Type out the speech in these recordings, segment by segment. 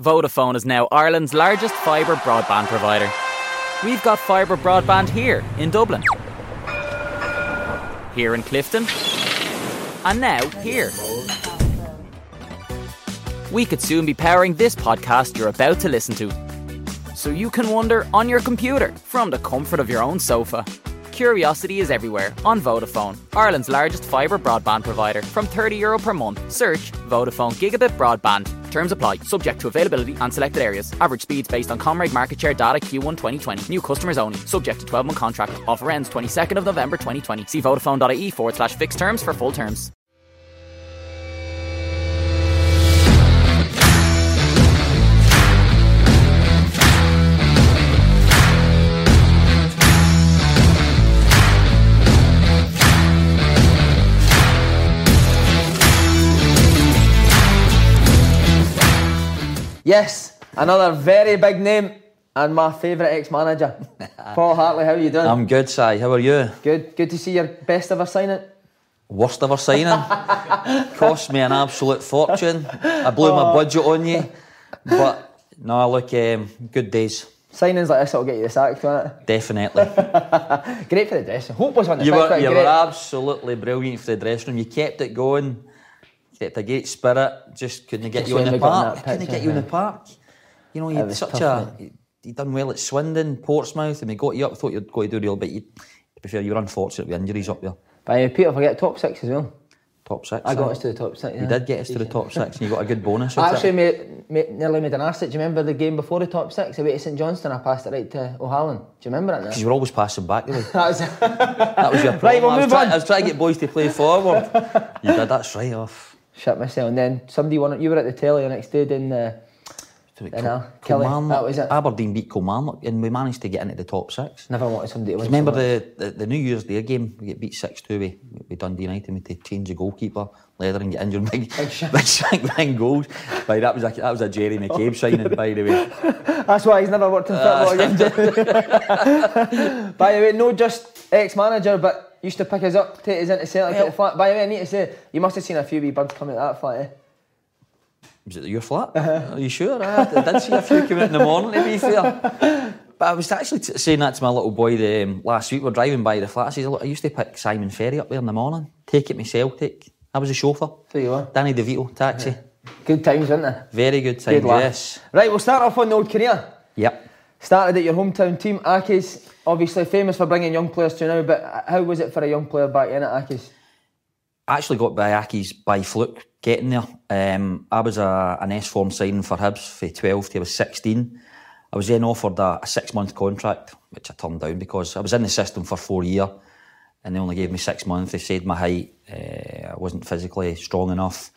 Vodafone is now Ireland's largest fibre broadband provider. We've got fibre broadband here in Dublin, here in Clifton, and now here. We could soon be powering this podcast you're about to listen to. So you can wonder on your computer from the comfort of your own sofa. Curiosity is everywhere on Vodafone, Ireland's largest fibre broadband provider. From €30 Euro per month, search Vodafone Gigabit Broadband. Terms apply, subject to availability and selected areas. Average speeds based on ComReg market share data Q1 2020. New customers only, subject to 12 month contract. Offer ends 22nd of November 2020. See Vodafone.ie forward slash fixed terms for full terms. Yes, another very big name and my favourite ex-manager, Paul Hartley. How are you doing? I'm good, Si. How are you? good. Good to see your best ever signing. Worst ever signing. Cost me an absolute fortune. I blew my budget on you. But no, look, um, good days. Signings like this will get you the sack, won't it? Definitely. Great for the dressing. Hope was on the You were, you were absolutely brilliant for the dressing room. You kept it going. Kept a great spirit. Just couldn't get Just you on when the got park. Couldn't pitch, get you in the park. You know, you such tough, a. You done well at Swindon, Portsmouth, and we got you up. Thought you'd go to do real, but you, to be fair, you were unfortunate with injuries up there. But uh, Peter, forget top six as well. Top six. I got us to the top six. You yeah. did get us to the top six, and you got a good bonus. I actually made, made, nearly made an arse. Do you remember the game before the top six? Away to St Johnstone, I passed it right to O'Hallan. Do you remember it now? Because you were always passing back. Really. That was That was your problem. Right, we'll I, was move try- on. I was trying to get boys to play forward. you did, that's right off. Shit myself. And then somebody it. You were at the telly the next day doing the. Uh, I know, Kelly, Kilmarnock- that was it. Aberdeen beat Kilmarnock and we managed to get into the top six. Never wanted somebody to win. Remember so much. the, the, the New Year's Day game? We get beat 6 2 with, with Dundee United. We had to change the goalkeeper, leather, and get injured. Big, big, shank, bang goals. Right, that, was a, that was a Jerry McCabe signing, by the way. That's why he's never worked in football again. By the way, no just ex-manager, but used to pick us up, take us into Celtic at the flat. By the way, I need to say, you must have seen a few wee birds coming out of that flat, eh? Was it your flat? Uh-huh. Are you sure? I, I did see a few come out in the morning, to be fair. But I was actually t- saying that to my little boy the, um, last week. We're driving by the flat. I says, "Look, I used to pick Simon Ferry up there in the morning, take it me Celtic. I was a chauffeur. There you are. Danny DeVito, taxi. Uh-huh. Good times, weren't they? Very good times, Good yes. Right, we'll start off on the old career. Yep. Started at your hometown team, Accies. Obviously famous for bringing young players to now, but how was it for a young player back in at Accies? Actually got by Accies by fluke getting there. Um, I was a, an S form signing for Hibs for 12 till I was 16. I was then offered a, a six month contract, which I turned down because I was in the system for four years and they only gave me six months. They said my height, uh, I wasn't physically strong enough.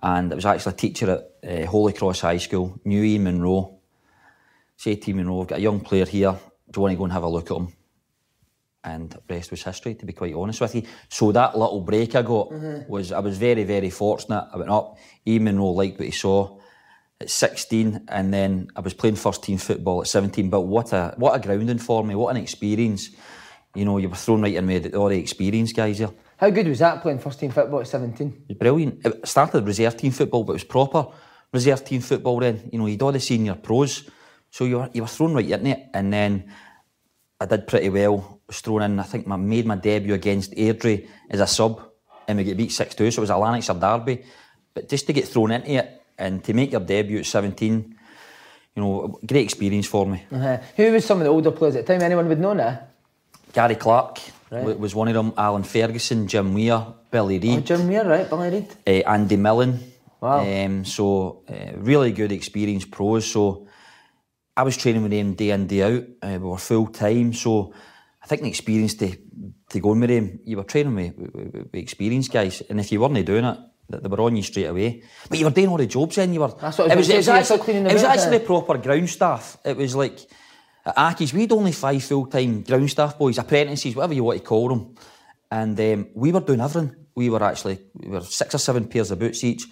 And I was actually a teacher at uh, Holy Cross High School, knew Ian Munro. Say to Munro, I've got a young player here, do you want to go and have a look at him? And rest was history, to be quite honest with you. So that little break I got mm-hmm. was I was very, very fortunate. I went up. Ian Munro liked what he saw at 16, and then I was playing first team football at 17. But what a what a grounding for me! What an experience! You know, you were thrown right in with all the experienced guys here. How good was that playing first team football at 17? It was brilliant. It started reserve team football, but it was proper reserve team football then. You know, you'd all the senior pros. So you were, you were thrown right in it. And then I did pretty well. Was thrown in, I think I made my debut against Airdrie as a sub and we get beat 6 2. So it was a Lanarkshire derby. but just to get thrown into it and to make your debut at 17, you know, great experience for me. Uh-huh. Who was some of the older players at the time? Anyone would know that? Gary Clark Right. was one of them. Alan Ferguson, Jim Weir, Billy Oh, Reid, Jim Weir, right? Billy Reid. uh, Andy Millen. Wow. Um, so uh, really good experience pros. So I was training with them day in day out. Uh, we were full time. So I think the experience to to go in with them, you were training with, with, with, experienced guys, and if you weren't doing it, that they were on you straight away. But you were doing all the jobs then. You were. That's what it was. It was say, so you're actually, still cleaning the it was actually proper ground staff. It was like at Accies, we had only five full time ground staff boys, apprentices, whatever you want to call them. And um, we were doing everything. We were actually we were six or seven pairs of boots each.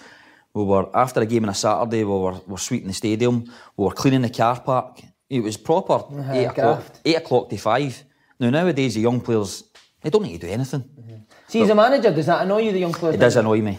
We were after a game on a Saturday. We were, were sweeping the stadium. We were cleaning the car park. It was proper eight o'clock. Eight o'clock to five. Now nowadays the young players they don't need to do anything. Mm-hmm. See, as a manager, does that annoy you, the young players? It does annoy me.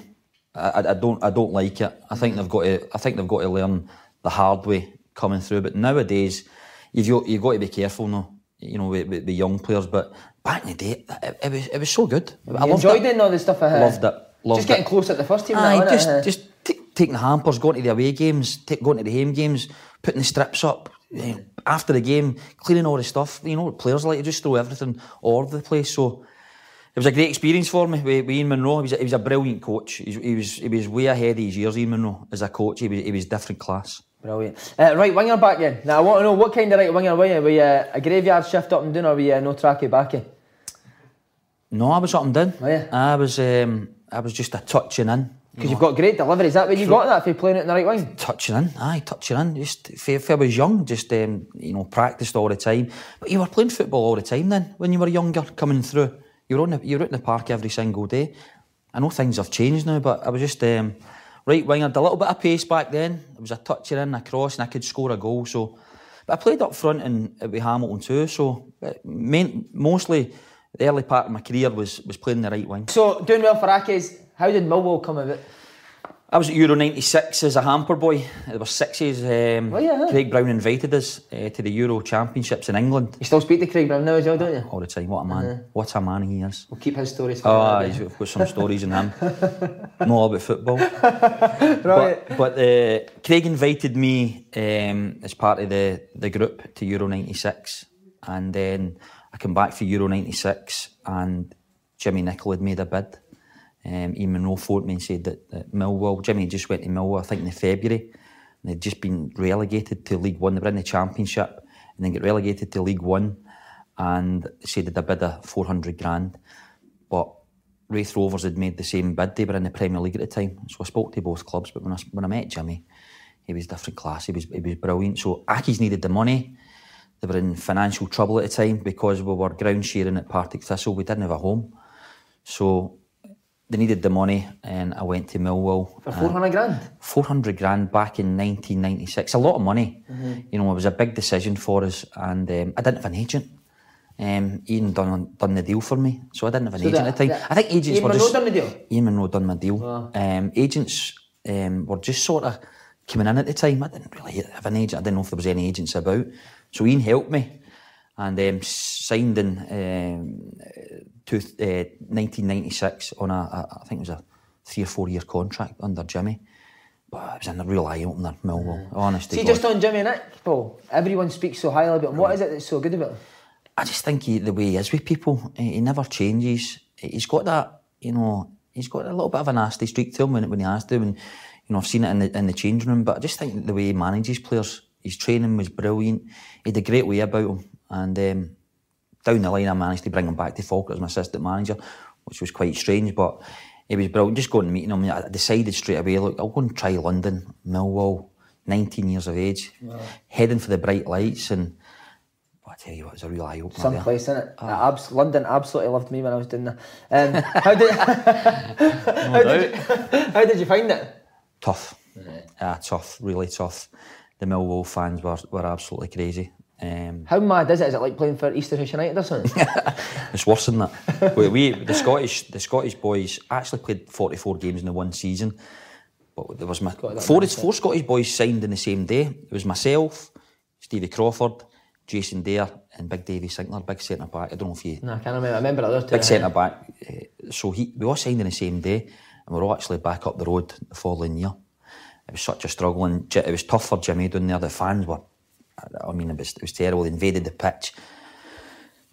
I, I, I don't I don't like it. I think they've got to I think they've got to learn the hard way coming through. But nowadays, you've got, you've got to be careful now. You know, with, with the young players. But back in the day, it, it was it was so good. I You loved enjoyed and all the stuff I had. Loved it. Loved just getting it. close at the first team. Aye, now, just just t- taking the hampers, going to the away games, take, going to the home games, putting the strips up. Eh, After the game, cleaning all the stuff. You know players like to just throw everything all over the place. So it was a great experience for me with, with Ian Munro. He was, a, he was a brilliant coach. He he was he was way ahead of his years. Ian Munro as a coach, he was he was different class. Brilliant. Uh, right winger back in. Now I want to know what kind of right winger were you? Were you a graveyard shift up and down, or were you no tracky backy? No, I was up and down. Oh, yeah? I was um, I was just a touching in. Because you've got great delivery. Is that what you got that if you're playing it in the right wing? touching in, aye, touching in. Just if, I was young, just um, you know, practiced all the time. But you were playing football all the time then when you were younger, coming through. You were on the, you were out in the park every single day. I know things have changed now, but I was just um, right wing. I had a little bit of pace back then. It was a touching in, a cross, and I could score a goal. So, but I played up front and with Hamilton too. So, but main, mostly the early part of my career was was playing the right wing. So doing well for Accies. How did Millwall come about? I was at Euro 96 as a hamper boy. There were sixes. Um, Oh, yeah? Craig Brown invited us uh, to the Euro Championships in England You still speak to Craig Brown now as well, don't you? all the time. What a man. What a man he is. We'll keep his stories. For Oh, he's got some stories in him. Not all about football. right. But, but uh, Craig invited me um, as part of the, the group to Euro 96. And then I came back for Euro 96 and Jimmy Nicholl had made a bid. Um, Munro phoned me said that, that Millwall, Jimmy just went to Millwall, I think in February, and they'd just been relegated to League One. They were in the Championship and then get relegated to League One and said that they bid a 400 grand. But Raith Rovers had made the same bid. They were in the Premier League at the time. So I spoke to both clubs. But when I, when I met Jimmy, he was different class. He was, he was brilliant. So Accies needed the money. They were in financial trouble at the time because we were ground sharing at Partick Thistle. We didn't have a home. So they needed the money and I went to Millwall. For 400 grand? 400 grand back in 1996. A lot of money. You know, it was a big decision for us, and um, I didn't have an agent. Um, Ian done done the deal for me, so I didn't have an So agent that- at the time. that- I think agents Ian were Munro just done the deal? Ian Munro done my deal. Um, agents um, were just sort of coming in at the time. I didn't really have an agent. I didn't know if there was any agents about. So Ian helped me, and um, signed in um, to, uh, 1996 on a, a I think it was a three or four year contract under Jimmy. But it was a real eye opener, Millwall. Honest to See, God. just on Jimmy Nick, Paul, everyone speaks so highly about him. What is it that's so good about him? I just think he, the way he is with people, he, he never changes. He's got that, you know, he's got a little bit of a nasty streak to him when, when he has to. And, you know, I've seen it in the, in the changing room, but I just think the way he manages players, his training was brilliant. He had a great way about him. And um, down the line, I managed to bring him back to Falkirk as my assistant manager, which was quite strange, but he was brilliant. Just going and meeting him, I decided straight away, look, I'll go and try London, Millwall, 19 years of age, heading for the bright lights. And I tell you what, it was a real eye opener. Some place, innit? Uh, abs- London absolutely loved me when I was doing that. Um, how, did, how, did you, how did you find it? Tough. Yeah, tough, really tough. The Millwall fans were, were absolutely crazy. Um, How mad is it? Is it like playing for Easterhouse United or something? it's worse than that. we, we, the Scottish, the Scottish boys actually played 44 games in the one season. But there was my four, mindset. four Scottish boys signed in the same day. It was myself, Stevie Crawford, Jason Dair, and Big Davy Sinclair, big centre back. I don't know if you no, I can't remember. I remember the other two. big centre back. Uh, so he, we all signed in the same day, and we were all actually back up the road the following year. It was such a struggle, and it was tough for Jimmy down there. The fans were, I mean, it was, it was terrible. They invaded the pitch,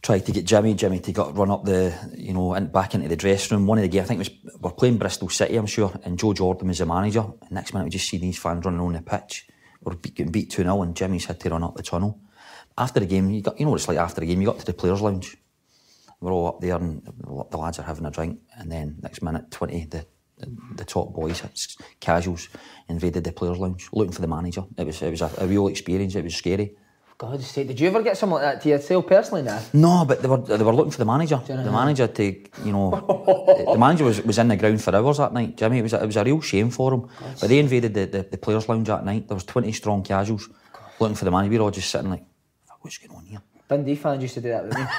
tried to get Jimmy, Jimmy to get run up the, you know, in, back into the dressing room. One of the games, I think, was we're playing Bristol City, I'm sure, and Joe Jordan was the manager. And next minute, we just see these fans running on the pitch. We're getting beat 2 0, and Jimmy's had to run up the tunnel. After the game, you got, you know what it's like after the game, you got to the players' lounge. We're all up there, and the lads are having a drink, and then next minute, 20, the the top boys, casuals, invaded the players' lounge looking for the manager. It was it was a, a real experience. It was scary. God's sake, did you ever get something like that to yourself personally now? No, but they were they were looking for the manager. The manager to you know, the manager was, was in the ground for hours that night. Jimmy, it was a, it was a real shame for him. But they invaded the, the, the players' lounge that night. There was twenty strong casuals looking for the manager. We were all just sitting like, what's going on here? Dundee fans used to do that with me.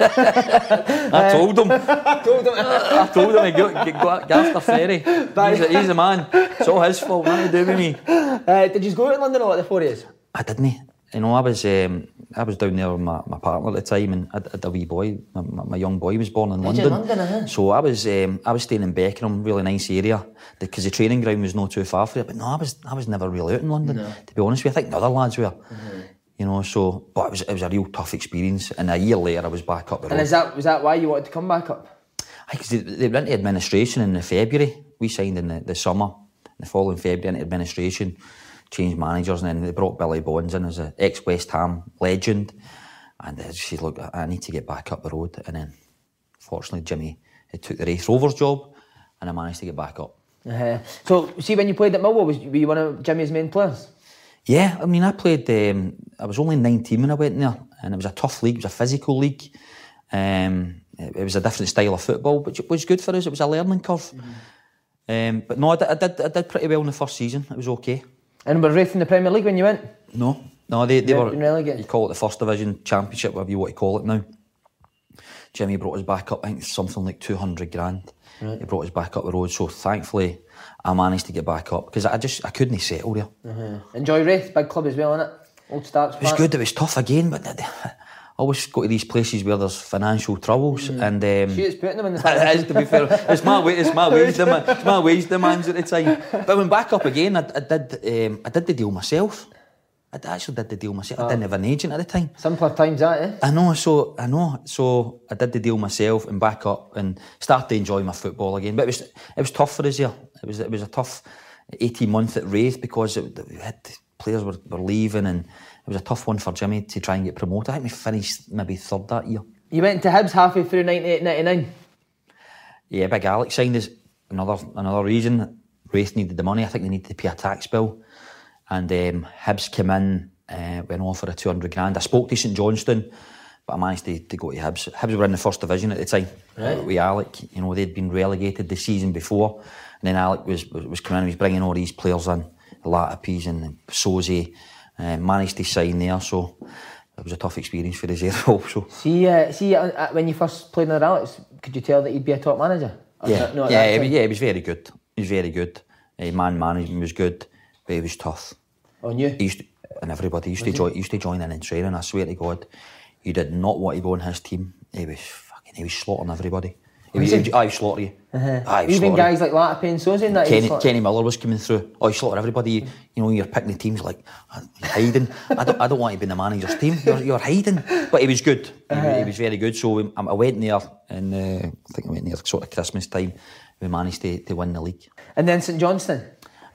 I told him. I told him. I told him. He got, get, got after Ferry. He's he's a man. It's all his fault. Nothing to do with me. uh, did you go to London a lot the four years? I didn't. You know, I was um, I was down there with my, my partner at the time, and I had a wee boy. My, my, young boy was born in Did London. London, uh-huh? So I was um, I was staying in Beckenham, really nice area, because the training ground was not too far for it. But no, I was I was never really out in London. To be honest with you, I think the other lads were. Mm-hmm. You know, so but it was it was a real tough experience. And a year later, I was back up the road. And is that was that why you wanted to come back up? Because they, they went into administration in the February. We signed in the, the summer. In the following February into administration, changed managers, and then they brought Billy Bonds in as an ex West Ham legend. And uh, she look, I need to get back up the road. And then, fortunately, Jimmy had took the Raith Rovers job, and I managed to get back up. Uh-huh. So, see, when you played at Millwall, was were you one of Jimmy's main players? Yeah, I mean, I played. Um, I was only 19 when I went there, and it was a tough league. It was a physical league. Um, it, it was a different style of football, which it was good for us. It was a learning curve. Um, but no, I did, I did. I did pretty well in the first season. It was okay. And were Raith in the Premier League when you went? No, no, they, they Re- were. relegated? You call it the first division championship, whatever you want to call it now. Jimmy brought us back up. I think something like 200 grand. He brought us back up the road. So thankfully, I managed to get back up because I just I couldn't settle there. Enjoy Raith, big club as well, innit? Old Starks. It was good. It was tough again, but I always go to these places where there's financial troubles, and um, She is putting them in the it is to be fair. It's my way. It's my wage demand. It's my wage demands at the time. But when back up again, I, I did. Um, I did the deal myself. I actually did the deal myself. I didn't have an agent at the time. Simpler times that, eh? I know, so I know, so I did the deal myself and back up and started to enjoy my football again. But it was it was tough for us here. It was it was a tough eighteen month at Raith because it, we had players were, were leaving and it was a tough one for Jimmy to try and get promoted. I think we finished maybe third that year. You went to Hibs halfway through 98 99. Yeah, Big Alex signed us. Another another reason Raith needed the money. I think they needed to pay a tax bill, and um, Hibs came in, uh, went on for a two hundred grand. I spoke to St Johnstone, but I managed to, to go to Hibs. Hibs were in the first division at the time. Right. with Alec, you know, they'd been relegated the season before, and then Alec was was, was coming in. He was bringing all these players in, Latapes and Sauzée. Uh, managed to sign there, so it was a tough experience for us there also. See, uh, see, uh, uh, when you first played under Alex, could you tell that he'd be a top manager? Or Yeah, not yeah, he, yeah, he was very good. He was very good. Uh, man management was good, but he was tough. On you? He used to, and everybody used to join. He used to join in in training. I swear to God, he did not want to go on his team. He was fucking. He was slaughtering everybody. He was, he I was slaughtering you. He Uh-huh. Even guys like Latapy and Sauzée and that. Kenny, Kenny Miller was coming through. Oh, he slaughtered everybody. You, you know, you're picking the teams like you're hiding. I don't, I don't want to be in the manager's team. You're, you're hiding. But he was good. He, Uh-huh. he was very good. So um, I went there, and uh, I think I went there sort of Christmas time. We managed to, to win the league. And then St Johnstone.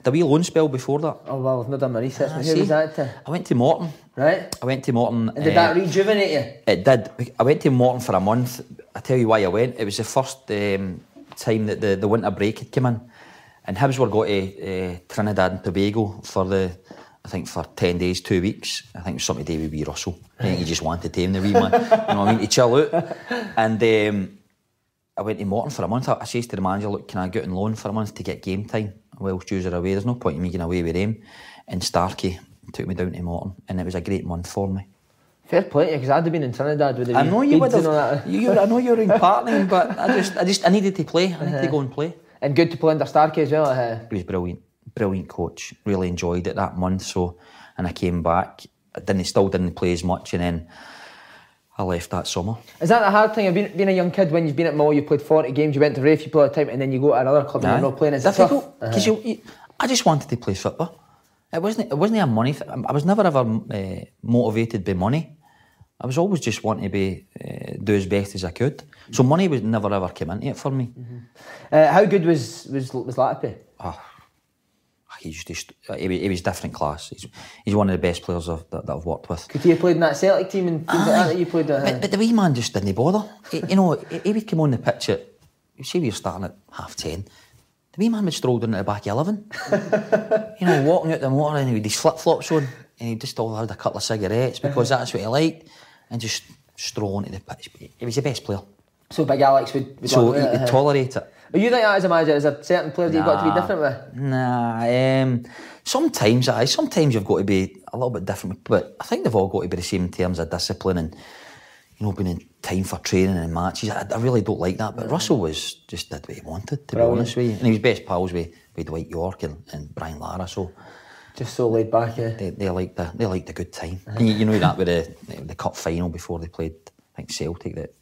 The wee loan spell before that. Oh, well, I've not done my research. Ah, Who see, was that to? I went to Morton. Right? I went to Morton. And did uh, that rejuvenate you? It did. I went to Morton for a month. I tell you why I went. It was the first um, time that the, the winter break had come in. And Hibs were going to uh, Trinidad and Tobago for the, I think for 10 days, two weeks. I think it was something to do with wee Russell. I think he just wanted to tame the wee man, you know what I mean, to chill out. And um, I went to Morton for a month. I, I says to the manager, look, can I get on loan for a month to get game time? Welsh Jews are away. There's no point in me getting away with them. And Starkey took me down to Morton. And it was a great month for me. Fair play to you, because I'd have been in Trinidad with the I know you would have. You, I know you were in partnering, but I just, I just, I needed to play. I needed to go and play. And good to play under Starkey as well. Uh, He was brilliant, brilliant coach. Really enjoyed it that month. So, and I came back. I didn't, still didn't play as much, and then I left that summer. Is that the hard thing of being, being a young kid when you've been at Mull, you played 40 games, you went to Rafe, you played a time, and then you go to another club and you're not playing? Is difficult tough? Uh-huh. you, you, I just wanted to play football. It wasn't. It wasn't a money. I was never ever uh, motivated by money. I was always just wanting to be uh, do as best as I could. So money was never ever came into it for me. Uh, how good was was was Latapy? He's just he was, he was different class. He's, he's one of the best players I've, that, that I've worked with. Could he have played in that Celtic team and things like that that you played? Uh, But, but the wee man just didn't bother. He- you know, he, he would come on the pitch at, you see, we were starting at half ten. The wee man would stroll down at the back of 11. you know, walking out the motor and he had his flip flops on and he just all had a couple of cigarettes because that's what he liked and just stroll onto the pitch. He was the best player. so Big Alex would. would So he to do it, could uh-huh. tolerate it. But you think that as a manager, is there certain players that you've got to be different with? Nah, um, sometimes I sometimes you've got to be a little bit different, but I think they've all got to be the same in terms of discipline and you know being in time for training and matches. I, I really don't like that, but Russell was just did what he wanted to Brilliant. be honest with you, and he was best pals with, with Dwight Yorke and, and Brian Lara, so Just so laid back, yeah. they they liked the they liked a good time. And you, you know that with the the cup final before they played, I think Celtic that.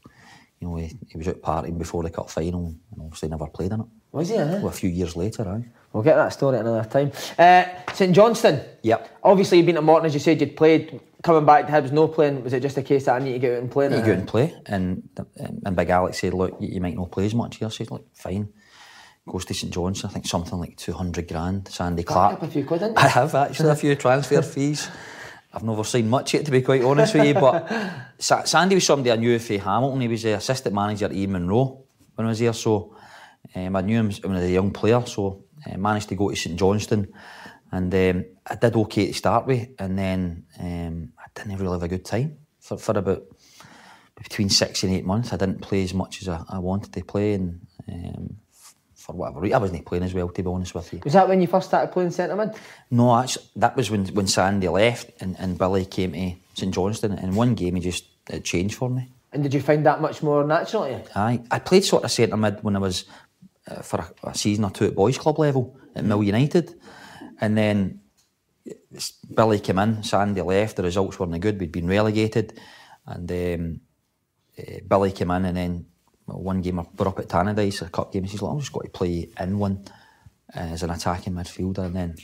You know, he, he was out partying before the cup final and obviously never played in it. Was he? Uh-huh? Well, a few years later, aye. We'll get that story another time. Uh, St Johnstone. Yep. Obviously, you've been to Morton, as you said, you'd played. Coming back to Hibs, no playing. Was it just a case that I need to get out and play? You go out and play, and and Big Alex said, "Look, you, you might not play as much here." I said, "Look, fine." Goes to St John's, I think something like two hundred grand. Sandy Clark. up a few quid. I have actually a few transfer fees. I've never seen much yet, to be quite honest with you. But Sa- Sandy was somebody I knew for Hamilton. He was the assistant manager at E Munro when I was there, so um, I knew him when I was a young player. So I managed to go to St Johnstone, and um, I did okay to start with, and then um, I didn't really have a good time for, for about between six and eight months. I didn't play as much as I, I wanted to play, and um, for whatever reason, I wasn't playing as well, to be honest with you. Was that when you first started playing centre mid? No, actually, that was when when Sandy left and, and Billy came to St Johnstone. And one game, he just it changed for me. And did you find that much more natural to you? I I played sort of centre mid when I was uh, for a, a season or two at boys club level at Mill United, and then Billy came in, Sandy left. The results weren't good. We'd been relegated, and um, uh, Billy came in, and then well, one game we're up at Tannadice, a cup game. He says, "Look, I'm just got to play in one uh, as an attacking midfielder," and then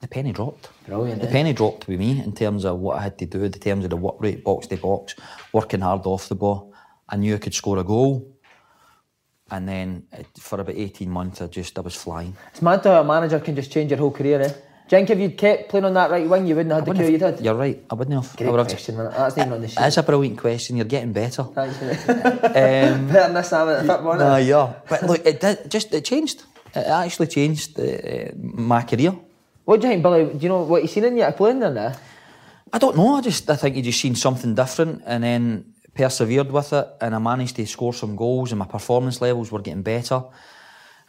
the penny dropped. Brilliant, The eh? penny dropped with me in terms of what I had to do, in terms of the work rate, box to box, working hard off the ball. I knew I could score a goal. And then for about 18 months, I just, I was flying. It's mad how a manager can just change your whole career, eh? Jink, if you'd kept playing on that right wing, you wouldn't have had the career you'd had. You're right, I wouldn't have. I Great would have question, man. That's not even on the sheet. That's a brilliant question. You're getting better. Thanks, mate. Um, Better than this, Sam, at the football, nah, yeah. But look, it did, just it changed. It actually changed uh, my career. What do you think, Billy? Do you know what you seen in you playing there now? I don't know. I just I think you just seen something different and then persevered with it and I managed to score some goals and my performance levels were getting better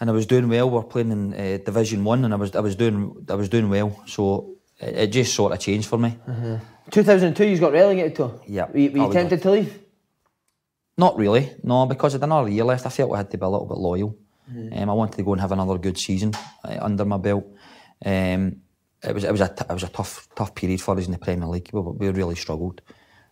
and I was doing well. We're playing in uh, Division One and I was I was doing I was doing well. So it, it just sort of changed for me. 2002, you got relegated to. Yeah. Were, you- were you we tempted to leave? Not really, no, because I had another year left. I felt I had to be a little bit loyal. Um, I wanted to go and have another good season uh, under my belt. Um, it was it was a t- it was a tough tough period for us in the Premier League. We, we really struggled.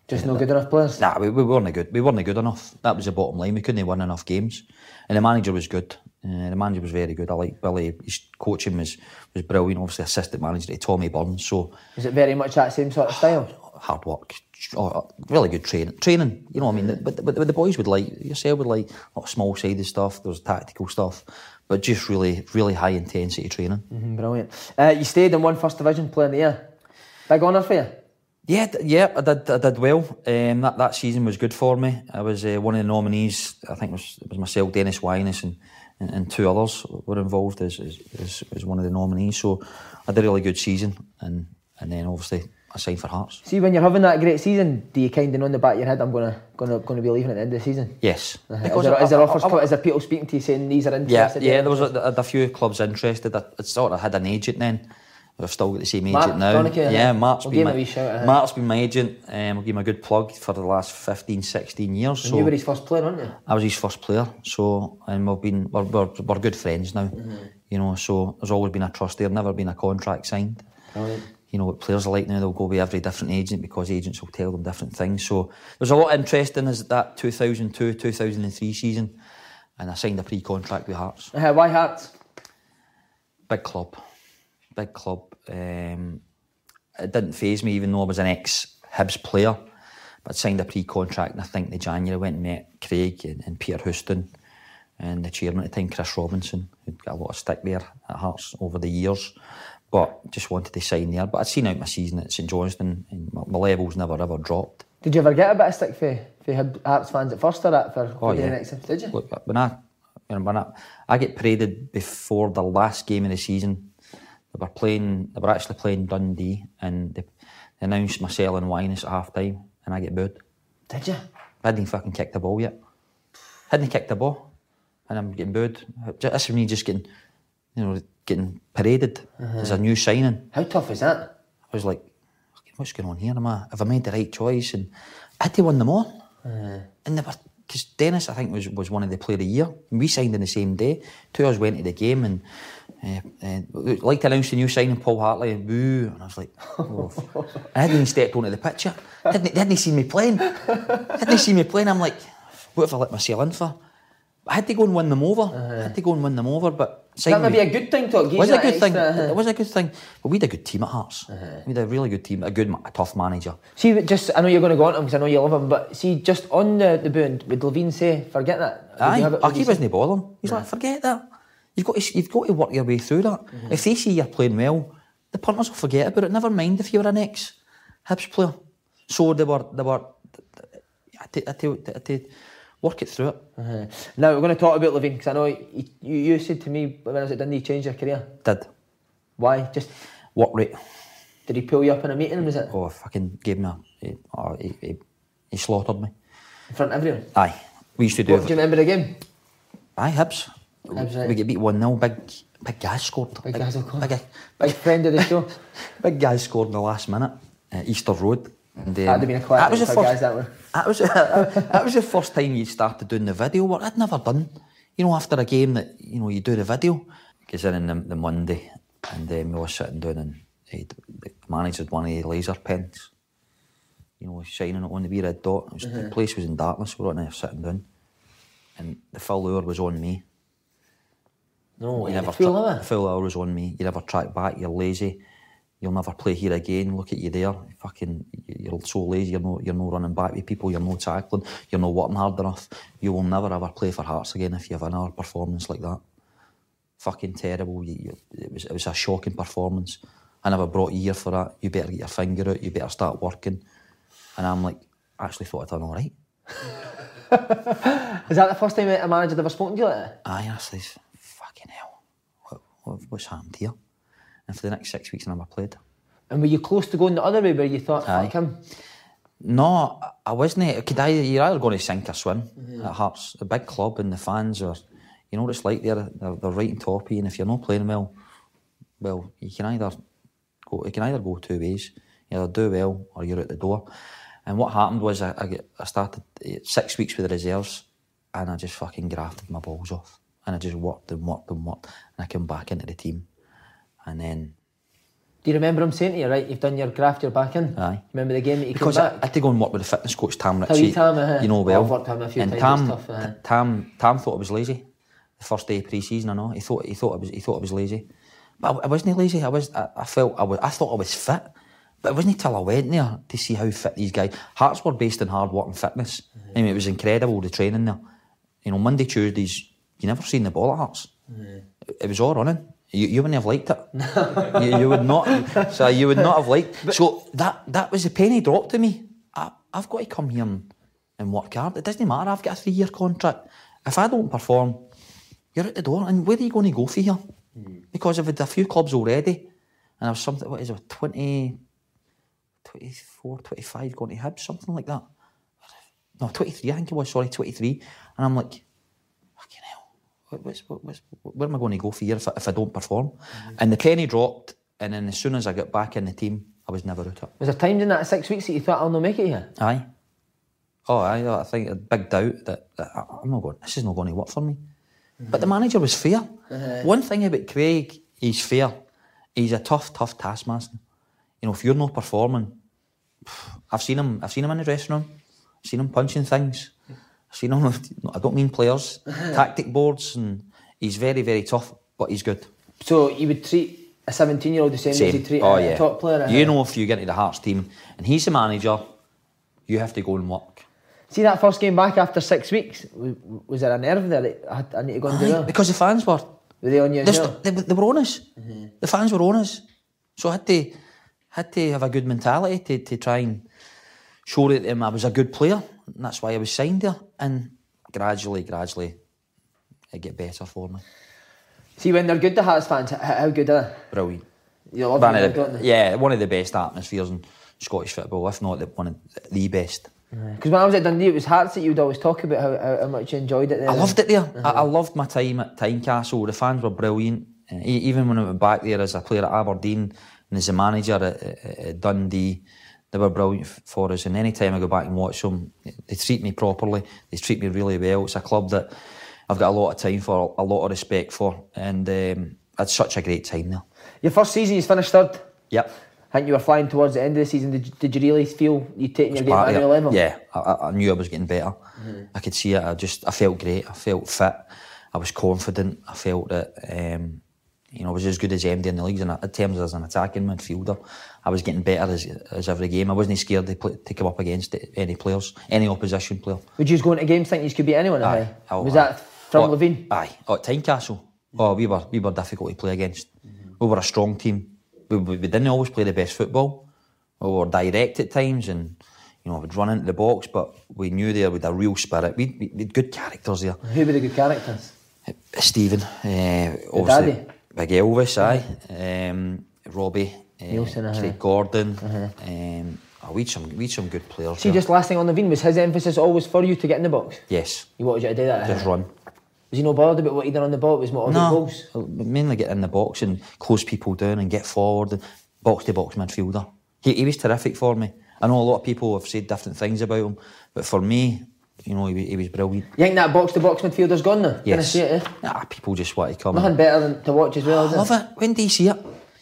Just no good enough players? Nah, we, we weren't good. We weren't good enough. That was the bottom line. We couldn't win enough games, and the manager was good. Uh, the manager was very good. I like Billy. His coaching was was brilliant. Obviously, assistant manager to Tommy Burns. So Is it very much that same sort of style? hard work, oh, really good training. Training, you know, what I mean, but, but, but the boys would like yourself would like a lot of small sided stuff. There's tactical stuff, but just really, really high intensity training. Mm, brilliant. Uh, you stayed in one first division playing the year. Big honour for you? Yeah, yeah, I did. I did well. Um, that that season was good for me. I was uh, one of the nominees. I think it was it was myself, Dennis Wyness, and, and, and two others were involved as, as as one of the nominees. So I did a really good season, and and then obviously I signed for Hearts. See, when you're having that great season, do you kind of know in the back of your head, I'm gonna gonna gonna be leaving at the end of the season? Yes, Uh-huh. Is there, is there offers? coming- is there people speaking to you saying these are Yeah, interested? yeah. There was a, a, a few clubs interested. I, I sort of had an agent then. I've still got the same agent Mark now. Donachie, uh-huh. yeah, Mark's We'll been my, a wee shout, uh-huh. Mark's been my agent. Um, I'll give him a good plug for the last 15, 16 years. And so you were his first player, weren't you? I was his first player. So and we've been we're, we're, we're good friends now. Mm-hmm. You know, so there's always been a trust there. Never been a contract signed. Brilliant. you know what players are like now. They'll go with every different agent because agents will tell them different things. So there's a lot of interest in us that 2002 2003 season, and I signed a pre-contract with Hearts. Uh, why Hearts? Big club, big club. Um, it didn't phase me, even though I was an ex Hibs player. But I signed a pre-contract, and I think the January went and met Craig and, and Peter Houston, and the chairman at the time, Chris Robinson, who'd got a lot of stick there at Hearts over the years. But just wanted to sign there. But I'd seen out my season at St Johnstone, and my, my levels never ever dropped. Did you ever get a bit of stick for, for Hearts fans at first or that for, Oh, for the yeah. next Did you? Look, when I, when I, I get paraded before the last game of the season. They were playing. They were actually playing Dundee, and they, they announced my and wine at half time, and I get booed. Did you? I hadn't fucking kicked the ball yet. Hadn't kicked the ball, and I'm getting booed. That's is me just getting, you know, getting paraded uh-huh. as a new signing. How tough is that? I was like, what's going on here? Am I, have I made the right choice? And I had to win them all. Uh-huh. And they were, because Dennis, I think, was, was one of the player of the year. We signed in the same day. Two of us went to the game and uh, like to announce the new signing, Paul Hartley, and woo. And I was like, oh. I hadn't even stepped onto the pitch yet. Hadn't, they hadn't seen me playing. hadn't he seen me playing. I'm like, what have I let myself in for? I had to go and win them over. I had to go and win them over, but That might be a good thing to give was a good thing. extra, uh, It was a good thing. But we had a good team at Hearts. Uh-huh. We had a really good team, a good, a tough manager. See, just I know you're going to go on to him because I know you love him, but see, just on the the booing, would Levein say, "Forget that"? Aye, have it- would Aki you say- wasn't bothering. He's like, forget that. You've got to, you've got to work your way through that. Mm-hmm. If they see you're playing well, the punters will forget about it. Never mind if you were an ex Hibs player. So they were, they were. I to, I to, I to work it through it. Uh-huh. Now we're going to talk about Levein because I know you, you, you said to me when I was at Dundee, you changed your career. Did Why? Just work rate. did he pull you up in a meeting? Was it Oh, fucking gave me a. He, oh, he, he, he slaughtered me. in front of everyone? Aye, we used to do. What, do you remember the game? Aye, Hibs. Right. We get beat 1 0. Big, big guy scored. Big guys will Big, Big friend of the show. big guy scored in the last minute at Easter Road. And, um, That'd have been a quiet that was the first, guys, that one. That was, that was the first time you started doing the video work. I'd never done, you know, after a game that, you know, you do the video. Because then in the, the Monday, and then we were sitting down and he'd, the manager had one of the laser pens, you know, shining it on the wee red dot. Was, Mm-hmm. The place was in darkness, we were on there sitting down. And the full hour was on me. No, You never full tra- full hour was on me. You never track back. You're lazy. You'll never play here again. Look at you there. Fucking, you're so lazy. You're no, you're no running back with people. You're no tackling. You're no working hard enough. You will never ever play for Hearts again if you have another performance like that. Fucking terrible. You, you, it was it was a shocking performance. I never brought you here for that. You better get your finger out. You better start working. And I'm like, I actually thought I'd done all right. Is that the first time a manager ever spoken to you like that? Aye, I says, fucking hell, what, what, what's happened here? And for the next six weeks, I never played. And were you close to going the other way where you thought, Aye. fuck him? No, I- wasn't. Could I, you're either going to sink or swim at Hearts. A big club and the fans are, you know what it's like. They're they're, they're right on top of you, and if you're not playing well, well, you can either go. You can either go two ways. You either do well or you're out the door. And what happened was I I, I started eh, six weeks with the reserves, and I just fucking grafted my balls off, and I just worked and worked and worked, and I came back into the team, and then Do you remember him saying to you, right, you've done your graft, you're back in? Aye. Remember the game that you because came I, I had to go and work with the fitness coach Tam Ritchie. you Tam, uh-huh. You know well. I've worked with him a few and times, Tam, tough, uh-huh. Tam, Tam thought I was lazy. The first day of pre-season, I know he thought he thought I was he thought I was lazy, but I, I wasn't lazy. I was I, I felt I was I thought I was fit, but it wasn't until I went there to see how fit these guys. Hearts were based on hard work and fitness. Mm-hmm. I mean, it was incredible the training there. You know, Monday Tuesdays you never seen the ball at Hearts. Mm-hmm. It, was all running. You, you wouldn't have liked it. you, you would not. So you would not have liked. so that that was the penny dropped to me. I, I've got to come here and, and work hard. It doesn't matter. I've got a three year contract. If I don't perform, you're at the door. And where are you going to go for here? Because I've had a few clubs already, and I was something. What is it? 20, 24, 25 going to Hibs, something like that. No, 23, I think it was, sorry, 23. And I'm like, what, what's, what, what's, where am I going to go for here if I, if I don't perform? Mm-hmm. And the penny dropped, and then as soon as I got back in the team, I was never out of it. Was there times in that six weeks that you thought, I'll not make it here? Aye. Oh, aye, I think a big doubt that, that I'm not going, this is not going to work for me. Mm-hmm. But the manager was fair. Uh-huh. One thing about Craig, he's fair. He's a tough, tough taskmaster. you know, if you're not performing, I've seen him. I've seen him in the dressing room. I've seen him punching things. I've seen him. I don't mean players, uh-huh. tactic boards, and he's very, very tough, but he's good. So you would treat a 17 year old the same, as you treat Oh, a yeah. top player? Uh-huh. You know, if you get into the Hearts team and he's the manager, you have to go and work. See that first game back after six weeks? Was, there a nerve there? that I, had, I need to go and do that. because the fans were. Were they on you They, they, they were on us. Mm-hmm. The fans were on us. So I had to, had to have a good mentality to, to try and show that um, I was a good player. And that's why I was signed there. And gradually, gradually, it get better for me. See, when they're good, the Hearts fans, how good are Brilliant. they? You love One them, the, yeah, one of the best atmospheres in Scottish football, if not the, one of the best. Because when I was at Dundee, it was Hearts that you would always talk about how, how, how much you enjoyed it there. I loved it there. I, I loved my time at Tynecastle. The fans were brilliant. Uh, even when I went back there as a player at Aberdeen and as a manager at, at, at Dundee, they were brilliant for us. And any time I go back and watch them, they treat me properly. They treat me really well. It's a club that I've got a lot of time for, a lot of respect for, and um, I had such a great time there. Your first season, you finished third. Yep. I think you were flying towards the end of the season. Did, you- did you really feel you taking your game to new level? Yeah, I- I, I knew I was getting better. I could see it. I just, I felt great. I felt fit. I was confident. I felt that, um, you know, I was as good as MD in the leagues. And in terms as an attacking midfielder, I was getting better as, as every game. I wasn't scared to, play, to come up against any players, any opposition player. Would you just go into games thinking you could beat anyone? Aye. Aye. Oh, was aye. that from Oh, Levein? Aye. Oh, at Tynecastle. Oh, we were we were difficult to play against. We were a strong team. We, we, we didn't always play the best football. We were direct at times and, you know, we'd run into the box, but we knew there with a real spirit. We we we had good characters there. Who were the good characters? Stephen, uh, daddy? Big Elvis, aye. Um, Robbie, uh, Neilson, uh-huh. Craig Gordon. Um, oh, we some, we some good players. See, there. just last thing on the Levein, was his emphasis always for you to get in the box? yes, He wanted you to do that? just run. Was he no bothered about what he done on the ball? It was more about No, goals? mainly get in the box and close people down and get forward and box to box midfielder. He, he was terrific for me. I know a lot of people have said different things about him, but for me, you know, he, wa- he was brilliant. You think that box to box midfielder's gone now? Can I Yes. see it? Eh? Nah, people just want to come. Nothing better than to watch as well, I love it? it. When do you see it?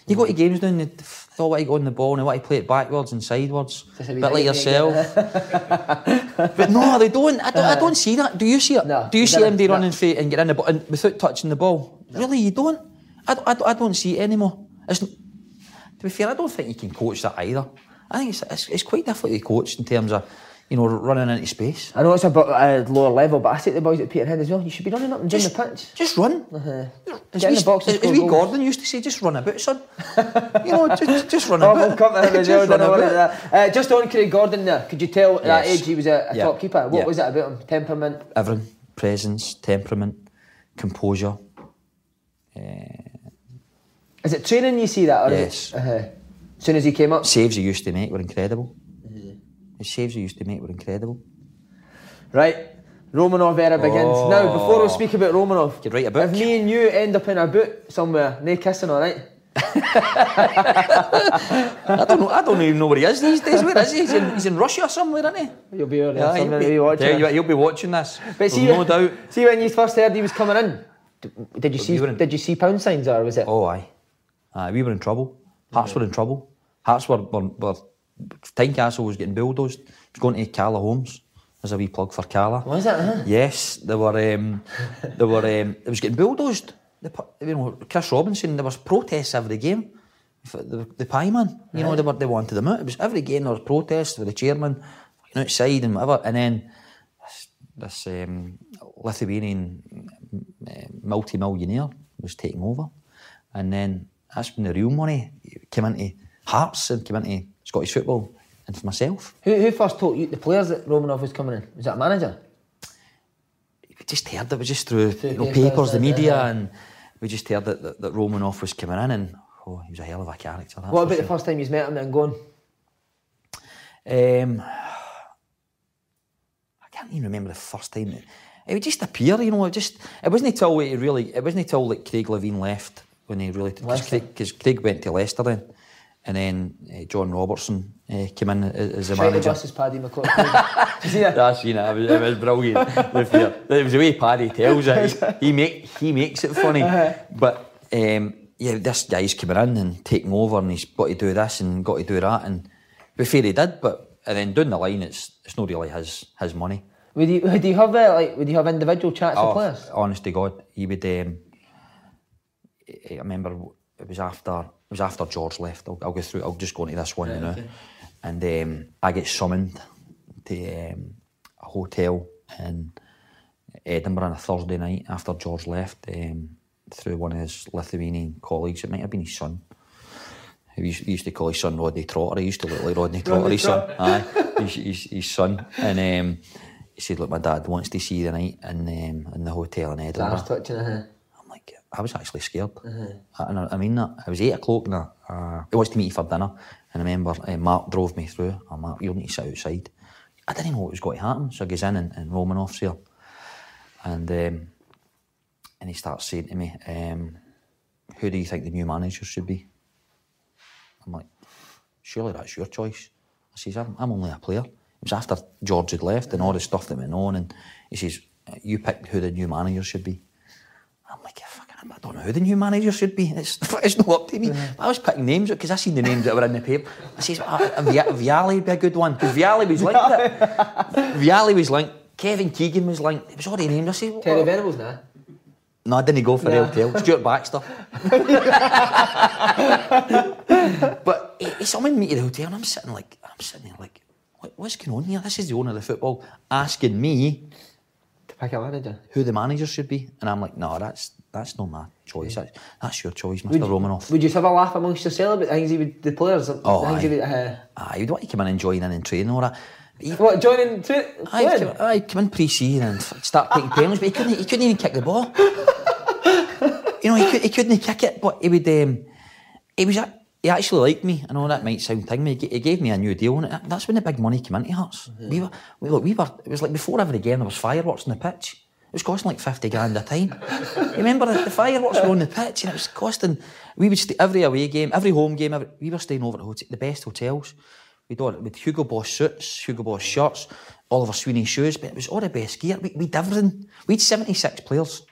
You go to games down, they they all want to go on the ball and they want to play it backwards and sideways. Just a bit like yourself. but no, they don't. I, don't. I don't see that. Do you see it? No, Do you see. MD No. running feet and get in the ball and without touching the ball? Really, you don't? I, don't- I, don't- I don't see it anymore. It's, to be fair, I don't think you can coach that either. I think it's, it's, it's quite difficult to coach in terms of, you know, running into space. I know it's a bit a lower level, but I say to the boys at Peterhead as well, you should be running up and down the pitch. Just run. As in we, the box and as, as we. Gordon used to say, just run about, son. you know, just, just run Oh, about. we'll come to him as well, Just don't run worry about. about that. Uh, just on Craig Gordon there, could you tell at that age he was a, a Yeah. top keeper? What Yeah. was it about him? Temperament? everything presence, temperament, composure. Is it training you see that? Or Yes. uh, as soon as he came up? Saves he used to make were incredible. The saves he used to make were incredible. Right. Romanov era begins. Oh. Now, before we speak about Romanov, Could write a book. if me and you end up in a boot somewhere, no kissing, all right? I don't know. I don't even know where he is these days. Where is he? He's in, he's in Russia somewhere, isn't he? You'll be Yeah, he'll be, watching you what, he'll be watching this. But see, no doubt. see when you first heard he was coming in, did you see? we in- Did you see pound signs or was it? Oh, aye. Aye, we were in trouble. Hearts were in trouble. Hearts were, were, were Tynecastle was getting bulldozed. It was going to Cala Homes. There's a wee plug for Cala. Was it? Huh? Yes, they were. Um, they were. Um, it was getting bulldozed. The, you know, Chris Robinson. There was protests every game. For The, the pie man. You know, they were. They wanted them out. It was every game there was protests for the chairman outside and whatever. And then this, this um, Lithuanian uh, multi-millionaire was taking over, and then that's when the real money came into Hearts and came into Scottish football. And for myself, Who, who first told you the players that Romanov was coming in? Was that a manager? we just heard it was just through Through you know, papers the media, uh, and we just heard that, that, that Romanov was coming in, and oh, he was a hell of a character. What about the first time you met him and going? Um, I can't even remember the first time. It would just appear, you know. It just it wasn't until he really it wasn't until like Craig Levein left when he really because. Craig, Craig went to Leicester then, and then uh, John Robertson uh, came in as, the Try manager. bust his Paddy McCourt. Did you see that? That's you know, it was, it was brilliant. The it was the way Paddy tells it. He, he make he makes it funny. But um, yeah, this guy's coming in and taking over, and he's got to do this and got to do that, and be fair, he did, but and then down the line, it's it's not really his his money. Would you would you have uh, like would you have individual chats Oh, with players? honest to God, he would. Um, I I remember it was after it was after George left. I'll, I'll go through. I'll just go into this one, you know. And um, I get summoned to um, a hotel in Edinburgh on a Thursday night after George left um, through one of his Lithuanian colleagues. It might have been his son. He used, he used to call his son Rodney Trotter. He used to look like Rodney Trotter, his son. Aye, his, his, his son. And um, he said, look, my dad wants to see you tonight in, um, in the hotel in Edinburgh. touching uh, I'm like, I was actually scared. I, and I, I mean that. It was eight o'clock now. Uh, wants to meet you for dinner. And I remember uh, Mark drove me through. Oh, Mark, you'll need to sit outside. I didn't know what was going to happen. So I goes in and, and Romanov's here. And um, and he starts saying to me, um, who do you think the new manager should be? I'm like, surely that's your choice. I says, I'm, I'm only a player. It was after George had left and all the stuff that went on. And he says, you pick who the new manager should be. I'm like, "Yeah, fucking, I don't know who the new manager should be. It's, it's not up to me. I was picking names because I seen the names that were in the paper. I says, ah, Via- Vialli would be a good one because Vialli was linked. Vialli was linked. Kevin Keegan was linked. It was already named. I said, Terry "Oh." Venables now. No, I didn't go for the LTL. Stuart Baxter. but he, he summoned me to the hotel and I'm sitting like, I'm sitting there like, what, what's going on here? This is the owner of the football asking me To pick a manager. who the manager should be. And I'm like, no, that's that's not my choice. That's, that's your choice, Mr. Romanov. Would you have a laugh amongst yourself about things you would the players? Oh, you aye. would, uh, Ah, you'd want to come in and join in and train all that. He, what joining? Aye, playing? come, aye, come in pre-season and start taking penalties, but he couldn't, he couldn't even kick the ball. you know, he, could, he couldn't kick it, but he would, um, he was, he actually liked me. I know that might sound thing, but he, gave me a new deal, and it- that's when the big money came into Hearts. We were, we, look, we were, it was like before every game there was fireworks on the pitch. It was costing like 50 grand a time. you remember the, the fireworks were on the pitch and it was costing, we would stay every away game, every home game, every, we were staying over at hotel, the best hotels. We'd all, with Hugo Boss suits, Hugo Boss shirts, Oliver Sweeney shoes, but it was all the best gear. We, we'd everything. We'd 76 players.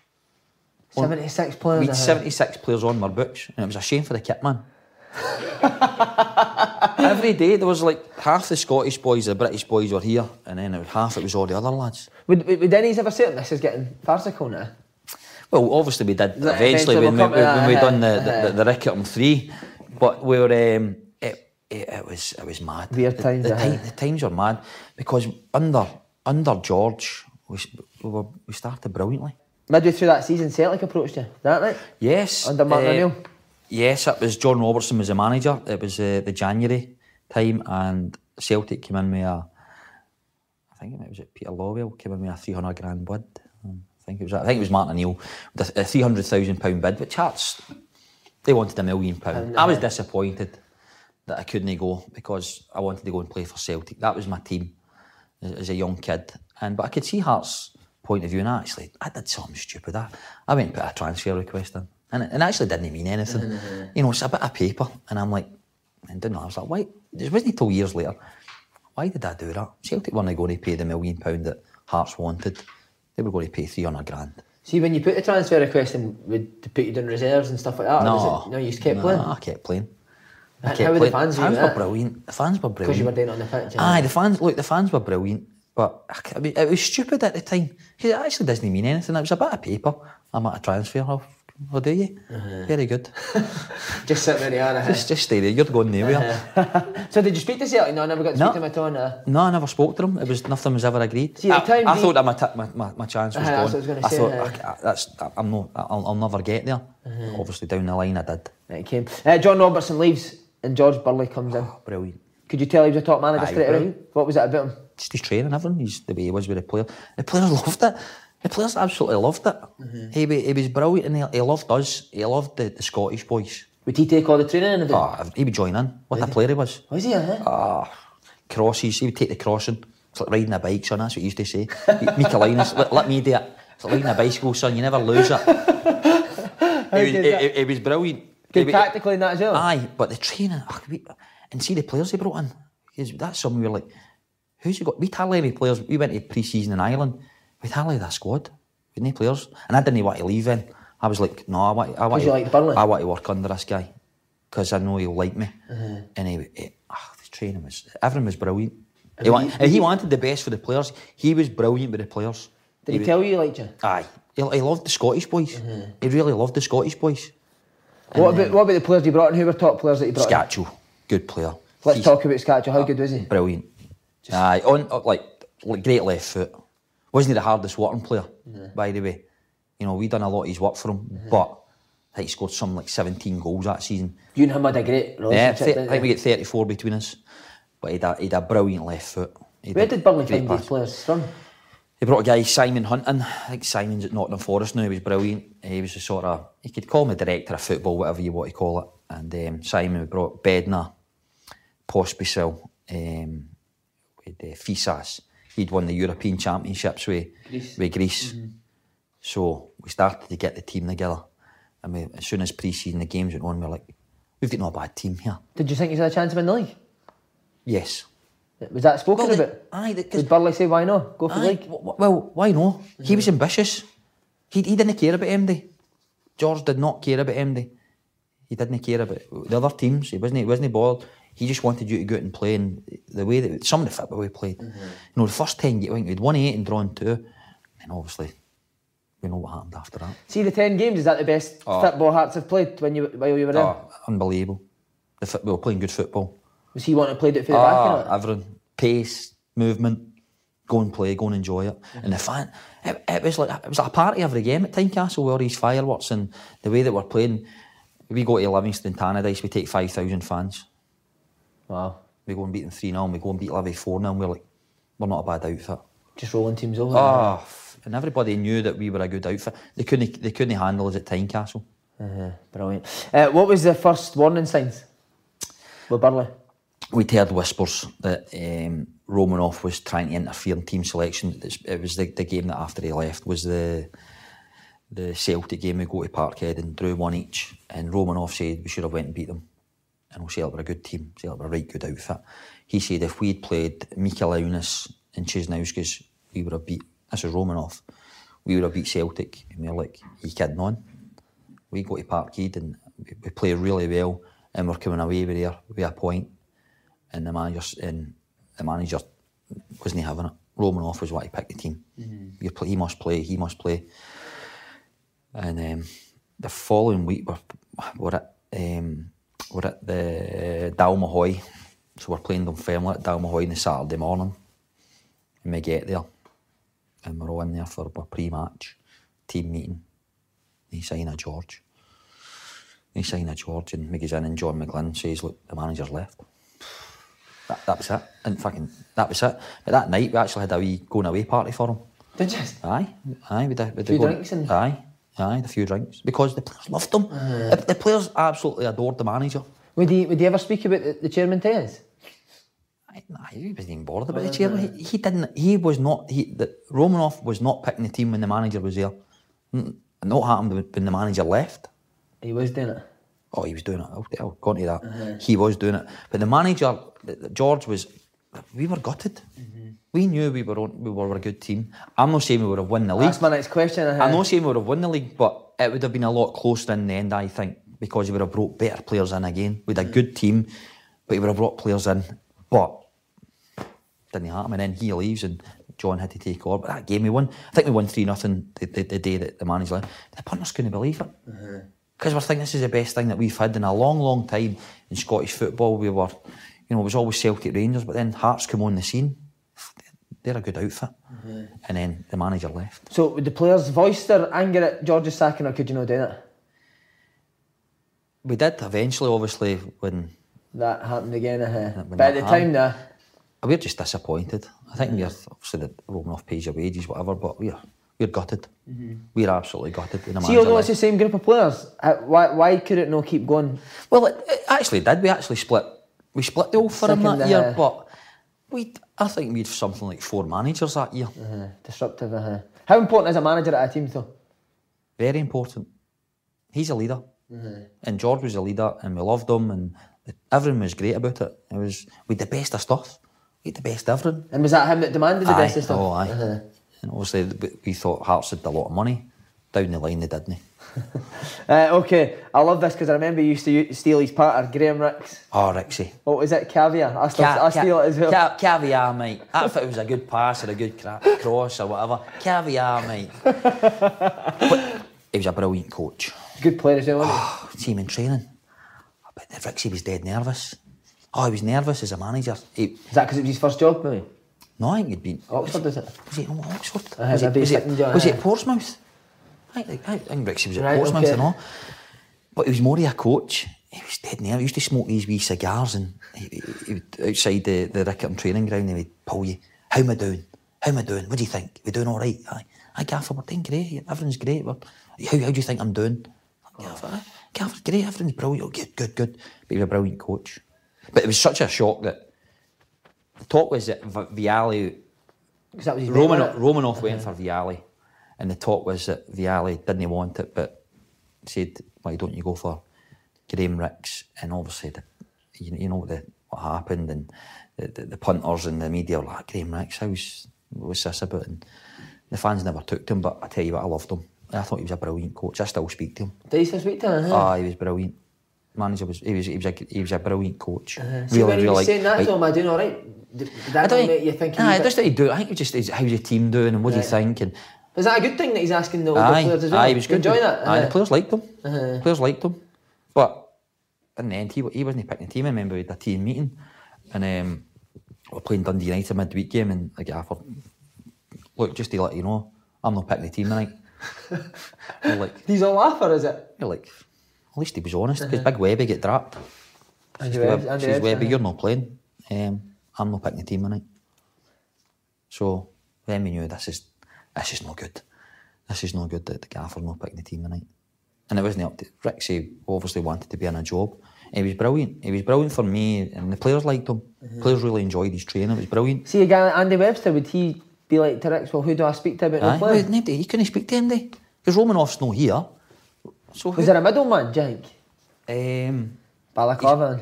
Seventy six players. We'd uh, 76 players on our books, and it was a shame for the kit man. Every day there was like half the Scottish boys, the British boys were here, and then it was half it was all the other lads. Would, would, would any ever say this is getting farcical now? Well, obviously we did That eventually when we, when we that, done the, uh, the, the, the three, but we were um, it, it, it was it was mad. Weird The- times, The, uh-huh. the times were mad because under under George we, we, were, we started brilliantly. Midway through that season, Celtic approached you. Is that right? Yes. Under Martin uh, O'Neill? Yes, it was John Robertson was the manager. It was uh, the January time, and Celtic came in with a, I think it was it Peter Lawwell came in with a three hundred grand bid. Um, I think it was I think it was Martin O'Neill with a three hundred thousand pound bid, which Hearts they wanted a million pound. I was disappointed that I couldn't go because I wanted to go and play for Celtic. That was my team as, as a young kid, and but I could see Hearts' point of view, and actually I did something stupid. I, I went and put a transfer request in, and it, and it actually didn't mean anything. Mm-hmm. You know, it's a bit of paper, and I'm like, and didn't know. I was like, why? It wasn't until years later. Why did I do that? Celtic weren't going to pay the million pound that Hearts wanted. They were going to pay three hundred grand. See, when you put the transfer request in, would they put you down reserves and stuff like that? No, it, no, you just kept no, playing. I kept playing. I How were the fans fans were brilliant. The fans were brilliant. Because you were doing it on the pitch. Aye, the fans. Look, the fans were brilliant, but I mean, it was stupid at the time. 'Cause It actually doesn't mean anything. It was a bit of paper. I'm at a transfer. I'll, I'll do you. Very good. Just sitting where you are. uh-huh. just, just stay there. You're going nowhere. So did you speak to Celtic? No, I never got to No. speak to him at all. No. No, I never spoke to them. It was nothing was ever agreed. See, at the I, time I we- thought my, t- my, my, my chance was Aye, gone. I was I say, thought. I, I- that's I'm not. I'll, I'll never get there. Uh-huh. Obviously, down the line, I did. Right, came. Uh, John Robertson leaves and George Burley comes in. Brilliant. Could you tell he was a top manager Aye, straight away? What was it about him? just his training, everything. He's the way he was with the player. The players loved it. The players absolutely loved it. Mm-hmm. He, he was brilliant and he, he loved us. He loved the, the Scottish boys. Would he take all the training and? Oh, he would join in. What a player he was. Was he? Uh-huh? Ah, crosses. He would take the crossing. It's like riding a bike, son. That's what he used to say. Mika Linus, let, let me do it. It's like riding a bicycle, son. You never lose it. it, was, good he, that- he- he was brilliant. Good tactically in that as well. Aye, but the training, we, and see the players they brought in. That's something we were like, who's you got? We'd hardly any players. We went to pre season in Ireland. We'd hardly that squad. We had no players. And I didn't want to leave then. I was like, no, I want, I want, you to, Burley? I want to work under this guy because I know he'll like me. Uh-huh. And he, he ah, the training was, everything was brilliant. He, wa- and he wanted the best for the players. He was brilliant with the players. Did he, was- tell you he liked you? Aye, he, he loved the Scottish boys. Uh-huh. He really loved the Scottish boys. What about what about the players you brought in? Who were top players that you brought? in? Skacel, good player. Let's He's talk about Skacel. How good was he? Brilliant. Aye, on uh, like, like great left foot. Wasn't he the hardest working player, by the way? You know, we done a lot of his work for him, but I think he scored some like 17 goals that season. You and him had a great Yeah, th- I think we get 34 between us. But he'd a, he'd a brilliant left foot. He Where did Burley find pass. these players from? He brought a guy, Simon Hunton. I think Simon's at Nottingham Forest now. He was brilliant. He was a sort of, you could call him a director of football, whatever you want to call it. And um, Simon brought Bednar, Pospisil, um, with uh, Fyssas. He'd won the European Championships with Greece. With Greece. Mm-hmm. So we started to get the team together. And we, as soon as pre season, the games went on, we were like, we've got not a bad team here. Did you think you had a chance to win the league? Yes. Was that spoken Well, the- about? aye, the- Did Burley say why not? Go for the league. w- well, why no? He was mm. ambitious. He, he didn't care about MD. George did not care about MD. He didn't care about the other teams. He wasn't. He wasn't bothered. He just wanted you to go out and play. And the way that some of the football we played, mm-hmm. you know, the first ten, I think we'd won eight and drawn two, and obviously, we know what happened after that. See the ten games. Is that the best Oh. football Hearts have played when you while you were in? Oh, unbelievable! The foot, we were playing good football. Was he wanting to play it for the back? Ah, innit? everything, pace, movement, go and play, go and enjoy it. Mm-hmm. And the fan, it, it was like it was like a party every game at Tynecastle with all these fireworks and the way that we're playing. We go to Livingston Tannadice, we take five thousand fans. Wow. We go and beat them three 0 and we go and beat Livy four 0 and we're like, we're not a bad outfit. Just rolling teams over. Ah, and everybody knew that we were a good outfit. They couldn't, they couldn't handle us at Tynecastle. Brilliant. Uh, what was the first warning signs with Burley? we'd heard whispers that um, Romanov was trying to interfere in team selection. It was the, the game that after he left was the the Celtic game. We go to Parkhead and drew one each, and Romanov said we should have went and beat them. And we Celtic were a good team. Celtic were a right good outfit. He said if we'd played Mikoliunas and Cesnauskis, we would have beat. This is Romanov. We would have beat Celtic, and we were like, "You kidding on?" We go to Parkhead and we, play really well, and we're coming away with there with a point and the manager and the manager wasn't having it. Romanov was what he picked the team. Play, he must play. He must play. And um, the following week we're, we're at um, we're at the Dalmahoy, so we're playing Dunfermline at Dalmahoy on the Saturday morning, and we get there, and we're all in there for a pre-match team meeting. He sign a George. He sign a George, and we in, and John McGlynn says, "Look, the manager's left." That, that was it. And fucking, that was it. But that night we actually had a wee going away party for him. Did you? Aye, aye. We did, we did Few go- drinks and- Aye, aye, a few drinks. Because the players loved him. The, uh. the players absolutely adored the manager. Would he? Would he ever speak about the, the chairman? Aye, Nah, he wasn't even bothered about the oh, chairman. He, he didn't. He was not. He the Romanov was not picking the team when the manager was there. And what happened when- the manager left? He was doing it. Oh, he was doing it. I'll, I'll go on to that. Uh-huh. He was doing it. But the manager, George, was. We were gutted. We knew we were on, we were a good team. I'm not saying we would have won the league. That's my next question. uh, I'm not saying we would have won the league, but it would have been a lot closer in the end, I think, because we would have brought better players in again. We had a good team, but we would have brought players in. But didn't happen. And then he leaves and John had to take over. But that game we won. I think we won 3 nothing the, the, the day that the manager left. The punters couldn't believe it. Because we're thinking this is the best thing that we've had in a long, long time in Scottish football. We were, you know, it was always Celtic Rangers, but then Hearts come on the scene. They're a good outfit. And then the manager left. So would the players voice their anger at George's sacking, or could you not do that? We did eventually, obviously, when That happened again. Uh, when but at that the time, happened. nah. we're just disappointed. I think we're obviously the Romanov pays your wages, whatever, but we're we're gutted. We're absolutely gutted. the See, although it's the same group of players, uh, why why could it not keep going? Well, it, it actually did. We actually split. We split the old firm that year, uh, but we. I think we had something like four managers that year. Uh, disruptive. Uh, how important is a manager at a team, though? Very important. He's a leader, and George was a leader, and we loved him, and everyone was great about it. It was we had the best of stuff. We had the best of everything. And was that him that demanded the Aye. best of stuff? Oh, aye. Uh-huh. And obviously, we thought Hearts had a lot of money. Down the line they didn't. Uh, okay, I love this because I remember you used to steal his pattern, Graham Rix. Oh, Rixie. What was it, caviar? I, still, Ca- I steal ca- it as well. ca- caviar, mate. I thought it was a good pass or a good cra- cross or whatever. Caviar, mate. but he was a brilliant coach. Good player as well, wasn't he? Team in training. I bet the Rixie was dead nervous. Oh, he was nervous as a manager. He, Is that because it was his first job, maybe? no, I think he'd been. Oxford, is it? Was at Oxford? Uh, was, maybe was, was at Portsmouth? I think, I think Rixie was at Right, Portsmouth okay. and all. But he was more of a coach. He was dead nervous. He used to smoke these wee cigars and he, he, he outside the, the Riccarton training ground, he would pull you. How am I doing? How am I doing? What do you think? We doing all right? Aye, aye Gaffer, we're doing great. Everything's great. We're, how, how do you think I'm doing? Oh, Gaffer, aye, Gaffer's great. Everything's brilliant. Oh, good, good, good. But he was a brilliant coach. But it was such a shock that the talk was that V- Vialli 'Cause that was his Roman, name. Romanov went for Vialli, and the talk was that Vialli didn't want it, but said, "Why don't you go for Graham Rix?" And obviously, the, you, you know the, what happened, and the, the, the punters and the media were like, "Graham Rix, how's what's this about?" And the fans never took to him, but I tell you what, I loved him. I thought he was a brilliant coach. I still speak to him. Did he still speak to him? Ah, he was brilliant. Manager was he was he was a he was a brilliant coach. Uh-huh. When he was saying that like- to him, I doing all right. Did, that don't make you think? Aye, wee bit- just that he do. I think it just is how's your team doing and what do you think and. Is that a good thing that he's asking the older Aye, players as well? aye, he was good. Enjoy that? Aye, the Uh, players liked him. Players liked him, but in the end, he he wasn't picking the team. I remember we had a team meeting, and um, we were playing Dundee United midweek game, and the gaffer, look, just to let you know, I'm not picking the team tonight. You're like, He's a laugher, is it? you're like, at least he was honest. Because Big Webby get dropped. Andy Says, Webbs- Web, Andy Webby, you're not playing. Um, I'm not picking the team tonight. So then we knew this is this is not good. This is not good that the gaffer's not picking the team tonight. And it wasn't up to Rixie obviously wanted to be in a job. He was brilliant. He was brilliant for me and the players liked him. Players really enjoyed his training. It was brilliant. See a guy like Andy Webster, would he be like to Rix, well, who do I speak to about no Aye, play? well, nobody, you couldn't speak to him because Romanov's not here. So Was there a middleman, think? um, Balaclava.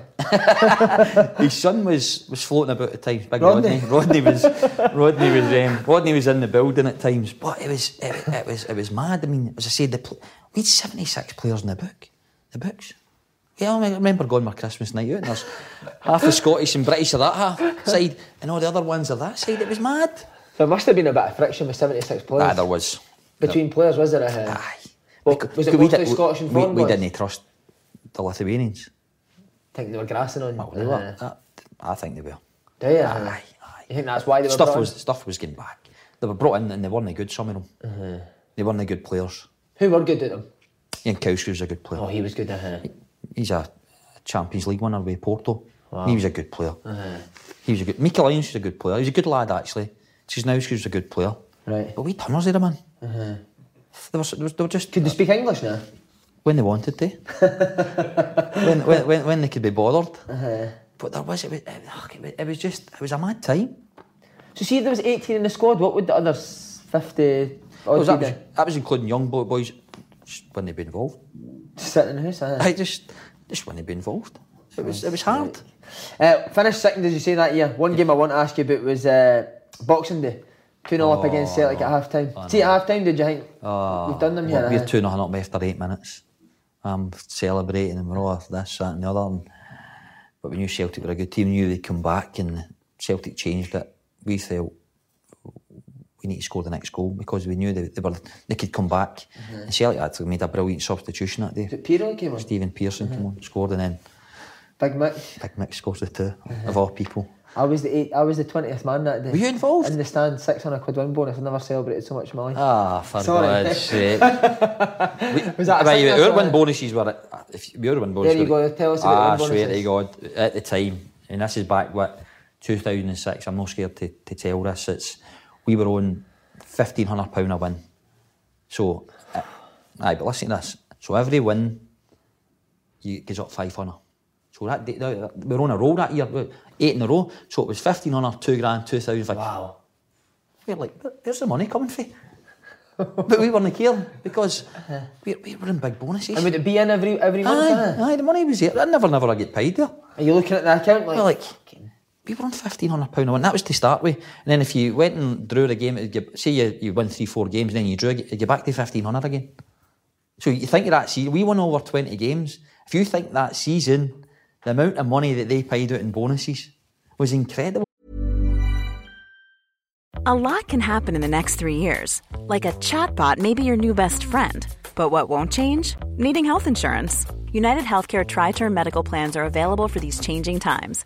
His son was was floating about at times. Big Rodney. Rodney. Rodney was Rodney was um, Rodney was in the building at times. But it was it, it was it was mad. I mean, as I said, the pl- we had seventy six players in the book. The books. Yeah, I remember going my Christmas night out and there's half the Scottish and British are that half side and all the other ones are that side. It was mad. There must have been a bit of friction with 76 players. Ah, there was. Between players, was there? A, Aye. Well, Because- was it we mostly did- Scottish and we, foreign we boys? didn't trust the Lithuanians. Think they were grassing on. Well, they uh, were. That- I think they were. Do you? Aye, aye. You think that's why they were stuff was stuff was getting back. They were brought in and they weren't the good. Some of them, Uh-huh. they weren't the good players. Who were good at them? Jankauskas was a good player. Oh, he was good at uh, He's a Champions League winner with Porto. He was a good player. Uh-huh. He was a good. Mikel Lyons was a good player. He was a good lad actually. Cesnauskis was a good player. Right. But we tonners of them, man. They, were, they, were, they were just Uh-huh. Could they speak English now? When they wanted to. when, when, when, when they could be bothered. Uh-huh. But there was it, was it was it was just it was a mad time. So see, if there was 18 in the squad, what would the other 50 Well, that, was, that was including young boy, boys just when they'd be involved. Just sitting in the house. I just just they'd be involved. It was it was hard. Uh, finished second, did you say that year. One game I want to ask you about was uh, Boxing Day. 2 0 up against Celtic at half time. See, at half time, did you think? We've done them here. We're two nothing up after eight minutes. I'm celebrating and we're all this, that and the other. And, but we knew Celtic were a good team, we knew they'd come back and Celtic changed it. We felt we need to score the next goal because we knew they, they were they could come back. Mm-hmm. And Celtic actually made a brilliant substitution that day. It came on? Stephen Pearson came mm-hmm. on, scored and then Big Mick. Big Mick scores the 2 mm-hmm. of all people. I was the eight, I was the twentieth man that day. Were you involved? In the stand, six hundred quid win bonus. I've never celebrated so much in my life. Ah, for Sorry. God's sake. we, Was that a Right, sickness our or win bonuses were, at- if your win bonuses There you go, tell us about ah, the win swear to bonuses. God, at the time, and this is back, what, 2006, I'm not scared to, to tell this, it's, we were on £1,500 a win. So, uh, aye, but listen to this. So every win, you gives up 500. So that, day- were on a roll that year, eight in a row. So it was 1500, two grand, 2000. Wow. We're like, "Where- where's the money coming from? but we weren't caring because we, we were in big bonuses. And would it be in every every month? Aye, aye? aye, the money was there. I never, never I get paid there. Are you looking at the account like? We're like, we were on fifteen hundred pound a win. That was to start with, and then if you went and drew the game, give- say you you win three four games, and then you drew, you back to fifteen hundred again. So you think of that season, we won over twenty games. If you think that season, the amount of money that they paid out in bonuses was incredible. A lot can happen in the next three years. Like a chatbot may be your new best friend. But what won't change? Needing health insurance. United Healthcare Tri Term Medical Plans are available for these changing times.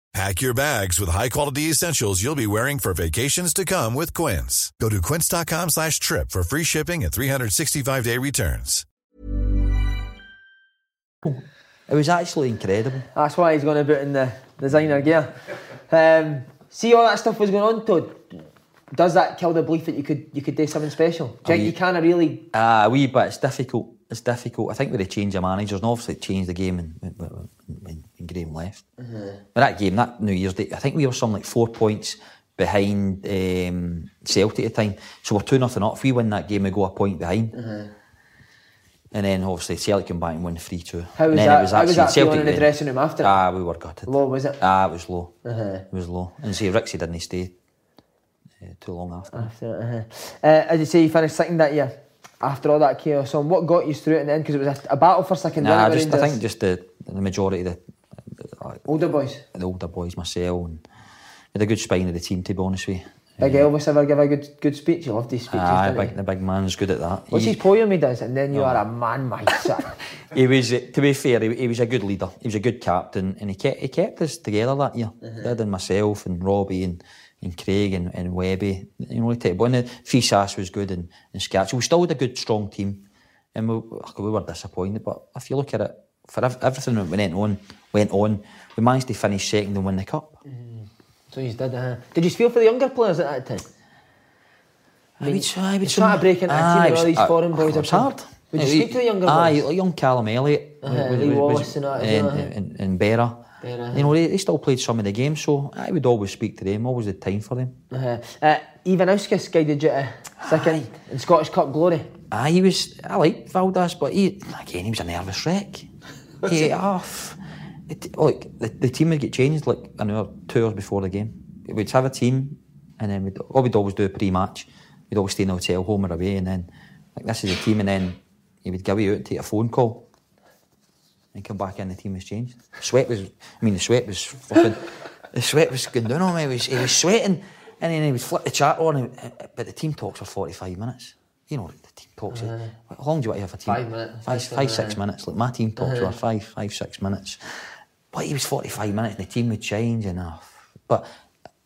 Pack your bags with high-quality essentials you'll be wearing for vacations to come with Quince. Go to quince.com slash trip for free shipping and 365-day returns. It was actually incredible. That's why he's going about in the designer gear. Um, see all that stuff was going on, Todd. Does that kill the belief that you could you could do something special? Do you think wee- you kind of really? Ah, a wee bit. It's difficult. It's difficult. I think with the change of managers, and obviously it changed the game when, when, when, when Graham left. But that game, that New Year's Day, I think we were some like four points behind um, Celtic at the time. So we're two nothing up. If we win that game, we go a point behind. And then obviously Celtic came back and won three two. How was that- was how was that feeling in the dressing room after? Ah, we were gutted. Low, was it? Ah, it was low. Uh-huh. It was low. And see, Rixie didn't stay uh, too long after. After, uh-huh. uh, as you say, you finished second that year. After all that chaos, on what got you through it in the end? Because it was a, a battle for second. Nah, wasn't just, I think just the, the majority of the, the, older boys. the older boys, myself, and had a good spine of the team, to be honest with you. Big Elvis ever give a good good speech? You loved his speeches, Aye, big, the big man's good at that. What's He- his poem he does? And then you are a man, my son. he was, uh, to be fair, he, he was a good leader. He was a good captain, and he kept he kept us together that year. Did and myself and Robbie and, and Craig and, and Webby. You know, take one. Fyssas was good and and Scatch. We still had a good strong team, and we we were disappointed. But if you look at it, for everything that went on, went on, we managed to finish second and win the cup. so you did. Uh, did you feel for the younger players at that time? I would, I would It's trying to break into a team with all these foreign boys. It hard. Would you speak to the younger Aye, boys? like young Callum Elliott, Uh-huh, Lee Wallace was- and that and, and, and Berra. You know, they, they still played some of the games, so I would always speak to them. Always had time for them. Uh, uh, Ivanauskas guided you to second in Scottish Cup glory. Ah, he was. I liked Valdas, but he again he was a nervous wreck. he off. It, like the, the team would get changed like an hour, two hours before the game. We'd have a team, and then we'd, we'd always do a pre-match. We'd always stay in a hotel, home or away, and then like this is the team, and then he would give you out and take a phone call, and come back in. The team was changed. Sweat was. I mean, the sweat was flipping. the sweat was going down on me. He was, he was sweating, and then he would flip the chat on. And, uh, uh, but the team talks for forty-five minutes. You know, the team talks. Uh-huh. how long do you want to have a team? Five minutes, Five, seven, six minutes. Like my team talks for uh-huh. five, five, six minutes. But he was forty-five minutes, and the team would change enough. But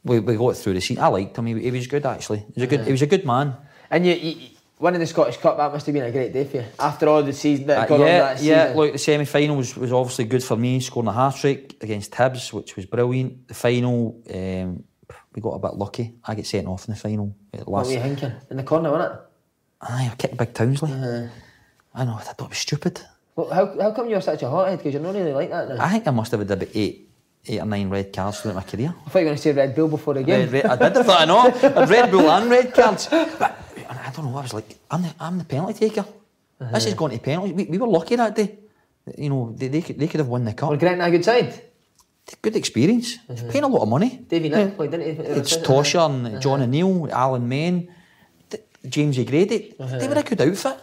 we, we got through the scene. I liked him. He, he was good actually. He was a good. He uh-huh. was a good man. And you, you winning the Scottish Cup, that must have been a great day for you. After all the season that Uh, had gone on yeah, that season. yeah. Look, the semi-final was, was obviously good for me, scoring a hat trick against Hibs, which was brilliant. The final, um, we got a bit lucky. I get sent off in the final. At what were you thinking? In the corner, wasn't it? aye, I kicked Big Townsley. Uh-huh. I know, I thought it was stupid. Well, how, how come you're such a hothead? Because you're not really like that now. I think I must have had about eight, eight or nine red cards throughout my career. I thought you were going to say Red Bull before the game. Red, red, I did, I thought I know. Red Bull and red cards. But don't know, I was like, I'm the, I'm the penalty taker. Uh-huh. This is going to penalties. We, we were lucky that day. You know, they, they, could, they could have won the cup. Were Grant a good side? Good experience. Uh-huh. Paying a lot of money. Davy Knight played, didn't he? It's Tosha and uh-huh. John O'Neill, Alan Main. Th- Jamesy Grady, they were a good outfit.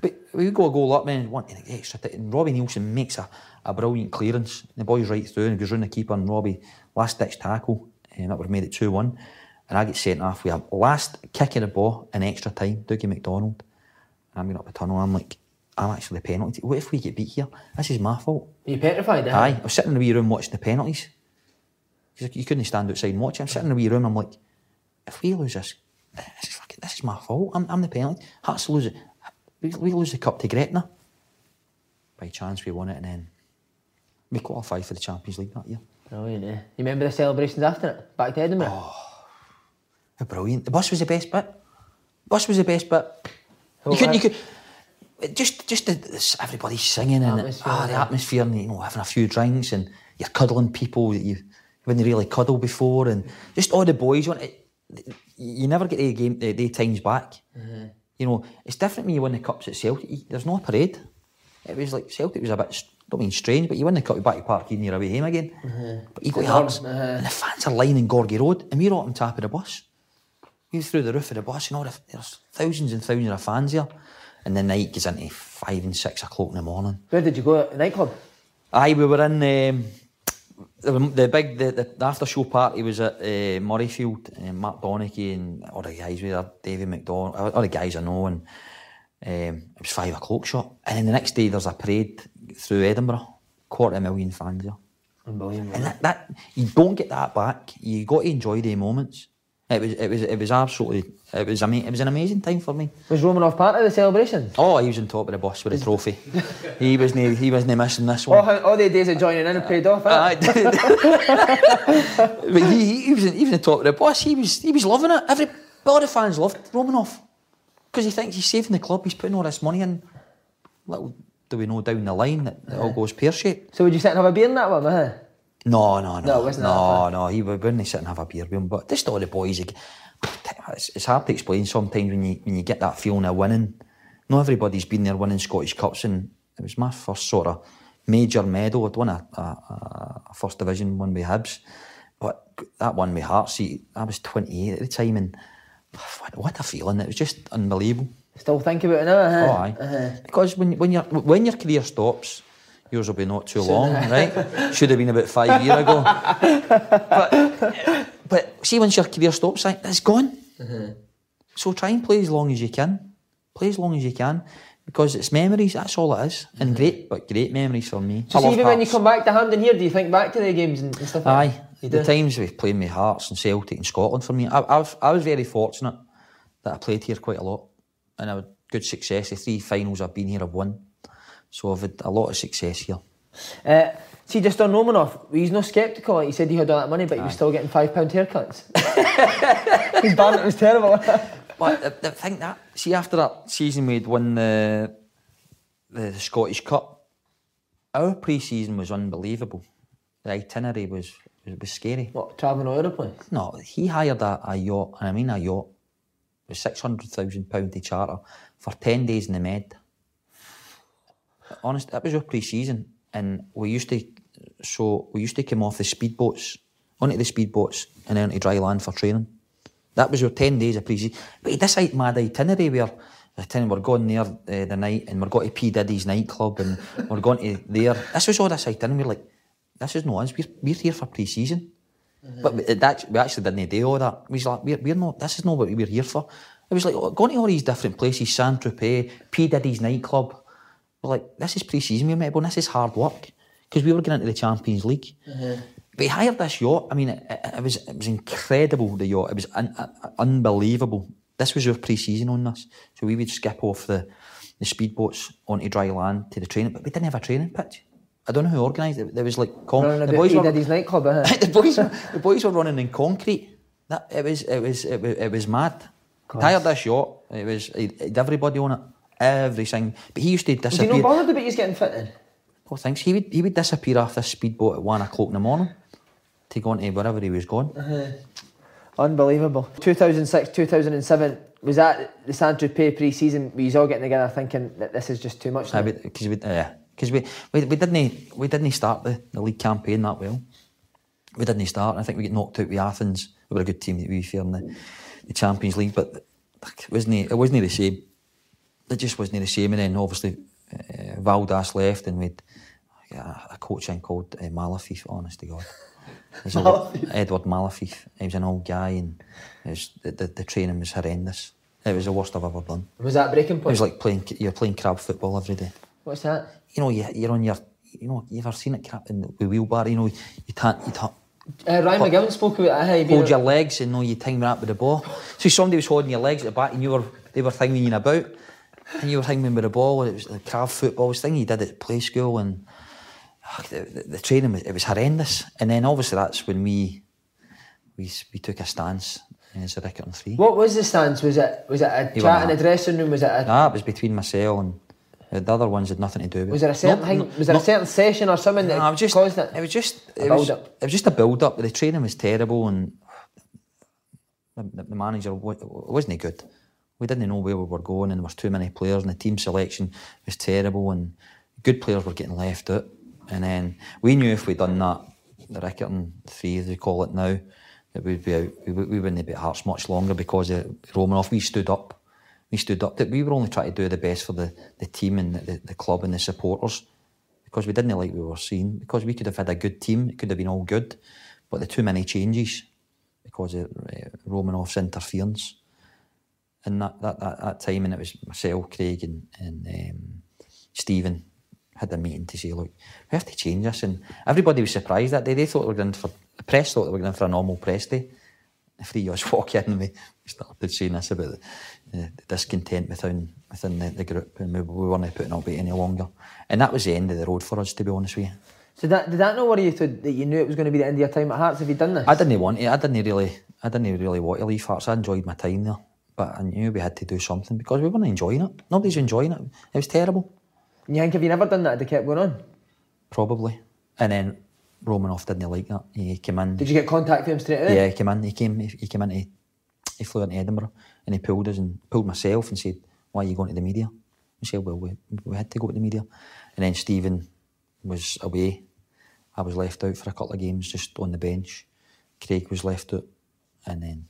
But we go a goal up, man, want an extra. T- and Robbie Neilson makes a, a brilliant clearance. The boy's right through and goes round the keeper, and Robbie last ditch tackle, and that would have made it two one. And I get sent off with a last kick of the ball in extra time. Dougie McDonald. And I'm going up the tunnel. I'm like, I'm actually the penalty. What if we get beat here? This is my fault. Are you petrified? eh? Aye, I was sitting in the wee room watching the penalties. Like, you couldn't stand outside and watch it. I'm sitting in the wee room. I'm like, if we lose this, this is fucking, this is my fault. I'm, I'm the penalty. Hearts lose it. We, we lose the cup to Gretna. By chance, we won it, and then we qualified for the Champions League that year. Brilliant, eh? You remember the celebrations after it? Back to Edinburgh? Oh. Brilliant! The bus was the best bit. Bus was the best bit. You couldn't. You could. Just, just the, everybody singing and Atmosphere, ah, the yeah. atmosphere, and you know, having a few drinks, and you're cuddling people that you wouldn't really cuddle before, and just all the boys. Want it, you never get the game eh, the, the times back. You know, it's different when you win the cups at Celtic. There's no parade. It was like Celtic was a bit. I don't mean strange, but you win the cup, you back to Parkhead, you're away home again. But you got The your hearts, and the fans are lining Gorgie Road, and we're up on top of the bus. We through the roof of the bus, all the, there's thousands and thousands of fans here. And the night goes into five and six o'clock in the morning. Where did you go? At the nightclub? Aye, we were in um, the, the big the, the, the after show party was at uh, Murrayfield, and Mark Donaghy and all the guys were there, David McDonald, all the guys I know, and um, it was five o'clock shot. And then the next day there's a parade through Edinburgh, quarter of a million fans there. Unbelievable. And that, that you don't get that back. You got to enjoy the moments. It was it was it was absolutely it was ama- it was an amazing time for me. Was Romanov part of the celebration? Oh, he was on top of the bus with a trophy. he wasn't he wasn't missing this All, one. how, all the days of joining in paid off? Aye. but he, he, he was he was on top of the bus. He was he was loving it. Every all the fans loved Romanov because he thinks he's saving the club. He's putting all this money in. Little do we know down the line that it all goes pear shaped. So would you sit and have a beer in that one, eh? No, no, no, No, it wasn't no, no. He would- wouldn't sit and have a beer with him. But just all the boys. It's, it's hard to explain sometimes when you when you get that feeling of winning. Not everybody's been there winning Scottish cups, and it was my first sort of major medal. I'd won a, a, a first division one with Hibs, but that one with Hearts. See, I was 28 at the time, and what, a feeling! It was just unbelievable. Still think about it now, eh? Oh, aye. Because when when your when your career stops, yours will be not too long, right? Should have been about five years ago. but but see, once your career stops, like, it's gone. Mm-hmm. So try and play as long as you can. Play as long as you can. Because it's memories, that's all it is. And mm-hmm. great, but great memories for me. So I see, love even when you come back to Hampden here, do you think back to the games and, and stuff like Aye, that? You the times we've played with Hearts and Celtic and Scotland for me, I, I, was, I was very fortunate that I played here quite a lot and I had good success. The three finals I've been here, I've won. So I've had a lot of success here. Uh, see, just on Romanov, he's no sceptical. Like he said he had all that money, but he was still getting £5 haircuts. His banter was terrible. But I, I think that, see, after that season we'd won the, the Scottish Cup, our pre season was unbelievable. The itinerary was, was, was scary. what, travelling all over the place? No, he hired a, a yacht, and I mean a yacht, with six hundred thousand pound to charter for ten days in the Med. Honest, that was our pre-season, and we used to, so we used to come off the speedboats, onto the speedboats, and then to dry land for training. That was your ten days of pre-season. But he decided mad itinerary where. I tell him we're going there uh, the night and we're going to P Diddy's nightclub and we're going to there. This was all this itinerary. We're like, this is no us. We're, we're here for pre-season. But we, that, we actually didn't do all that. We was like, we're, we're not, this is not what we're here for. It was like, oh, going to all these different places, Saint Tropez, P. Diddy's nightclub. We're like, this is pre season, we're meant this is hard work. Because we were getting into the Champions League. But he hired this yacht. I mean, it, it, it was it was incredible, the yacht. It was un, uh, unbelievable. This was our pre season on this. So we would skip off the, the speedboats onto dry land to the training, but we didn't have a training pitch. I don't know who organised it. There was like con- the boys were, Diddy's nightclub, eh? the boys, were- the boys were running in concrete. That it was, it was, it was, it was mad. Tired this yacht. It was, had everybody on it, every single. But he used to disappear. Was he not bothered about he's getting fitted? Poor things. He would, he would disappear off this speedboat at one o'clock in the morning to go on to wherever he was going. Unbelievable. 2006, 2007, was that the Saint Tropez pre season? We was all getting together thinking that this is just too much. Because we, uh, cause we, we, we didn't, we didn't start the, the league campaign that well. We didn't start. I think we get knocked out with Athens. We were a good team to be fair in the, the Champions League, but it wasn't it wasn't the same. It just wasn't the same. And then obviously uh, Valdas left, and we'd yeah, a coach in called uh, Malofeev. Honest to God, He's a- Malofeev? Edward Malofeev. He was an old guy, and it was, the, the the training was horrendous. It was the worst I've ever done. Was that breaking point? It was like playing you're playing crab football every day. What's that? You know, you, you're on your, you know, you've ever seen it crap in the wheelbarrow. You know, you can't, you can't Uh, Ryan McGowan spoke about. How he hold your legs and know you time up with the ball. So somebody was holding your legs at the back and you were they were thinging you about and you were hanging with the ball it was the crab football was thing he did at play school and ah, the, the, the training was it was horrendous. And then obviously that's when we we we took a stance as a Riccarton three. What was the stance? Was it was it a You chat in the dressing room? Was it a, Nah, it was between myself and the other ones had nothing to do with it. was there a certain No, thing? was there no. a certain session or something that No, it was just, caused it? It was just A it was, it was just a build up. The training was terrible, and the, the manager wasn't good. We didn't know where we were going, and there was too many players, and the team selection was terrible, and good players were getting left out. And then we knew if we'd done that, the Riccarton three, as we call it now, that we'd be out. We, we wouldn't be at Hearts much longer because of Romanov. We stood up. We stood up. That we were only trying to do the best for the, the team and the, the, club and the supporters because we didn't like we were seeing. Because we could have had a good team, it could have been all good, but the too many changes because of uh, Romanov's interference. And that, that, that, that time, and it was myself, Craig, and, and um, Stephen had a meeting to say, look, we have to change this. And everybody was surprised that day. They thought we were going for, the press thought we were going for a normal press day. Three us walk in and we started saying this about the, the, the discontent within within the, the group and we, we weren't putting up with it any longer. And that was the end of the road for us, to be honest with you. So that did that not worry you to, that you knew it was going to be the end of your time at Hearts if you'd done this? I didn't want it. I didn't really. I didn't really want to leave Hearts. I enjoyed my time there, but I knew we had to do something because we weren't enjoying it. Nobody's enjoying it. It was terrible, And you think if you never done that, they kept going on. probably. And then Romanov didn't like that. He came in. Did you get contact with him straight away? Yeah, he came in. He came. He, he came in. He, he flew into Edinburgh and he pulled us and pulled myself and said, "Why are you going to the media?" I said, "Well, we, we had to go to the media." And then Stephen was away. I was left out for a couple of games, just on the bench. Craig was left out, and then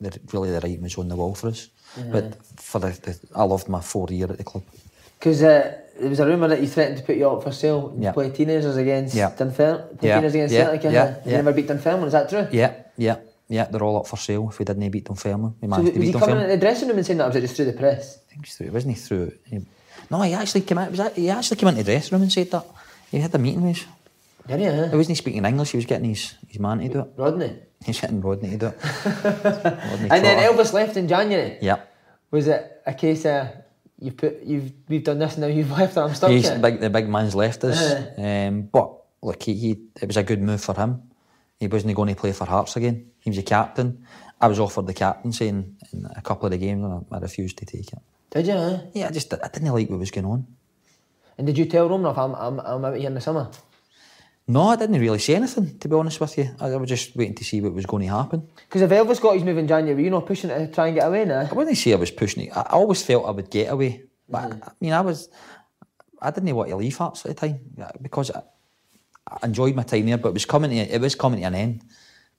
the, really the writing was on the wall for us. But for the, the, I loved my four year at the club. Because uh, there was a rumour that you threatened to put you up for sale and Yeah. play teenagers against Yeah. Dunfermline. Yeah. teenagers against Yeah. Celtic. uh, Yeah. You Yeah. never beat Dunfermline, is that true? Yeah, yeah, yeah. They're all up for sale. If we didn't beat Dunfermline, we So managed was to beat he coming Dunfermline. into the dressing room and saying that, or was it just through the press? I think through, wasn't he through? He, no, he actually came out. Was that, he actually came into the dressing room and said that. He had a meeting with. Did he, huh? He wasn't speaking English. He was getting his, his man to do it. Rodney. He's getting Rodney to do it. And then Elvis left in January. Yeah. Was it a case of you've put you've we've done this and now you've left I'm stuck He's here? big, the big man's left us. Uh-huh. Um, but look, he, he, it was a good move for him. He wasn't going to play for Hearts again. He was a captain. I was offered the captaincy in, in a couple of the games and I, I refused to take it. Did you, huh? Yeah, I just I didn't like what was going on. And did you tell Romanov I'm, I'm, I'm out here in the summer? No, I didn't really see anything, to be honest with you. I, I was just waiting to see what was going to happen. Because if Elvis got his move in January, you not pushing to try and get away now? I wouldn't say I was pushing it. I I always felt I would get away. But Mm-hmm. I mean, I was, I didn't want to leave Hearts at the time because I, I enjoyed my time there, but it was coming to, it was coming to an end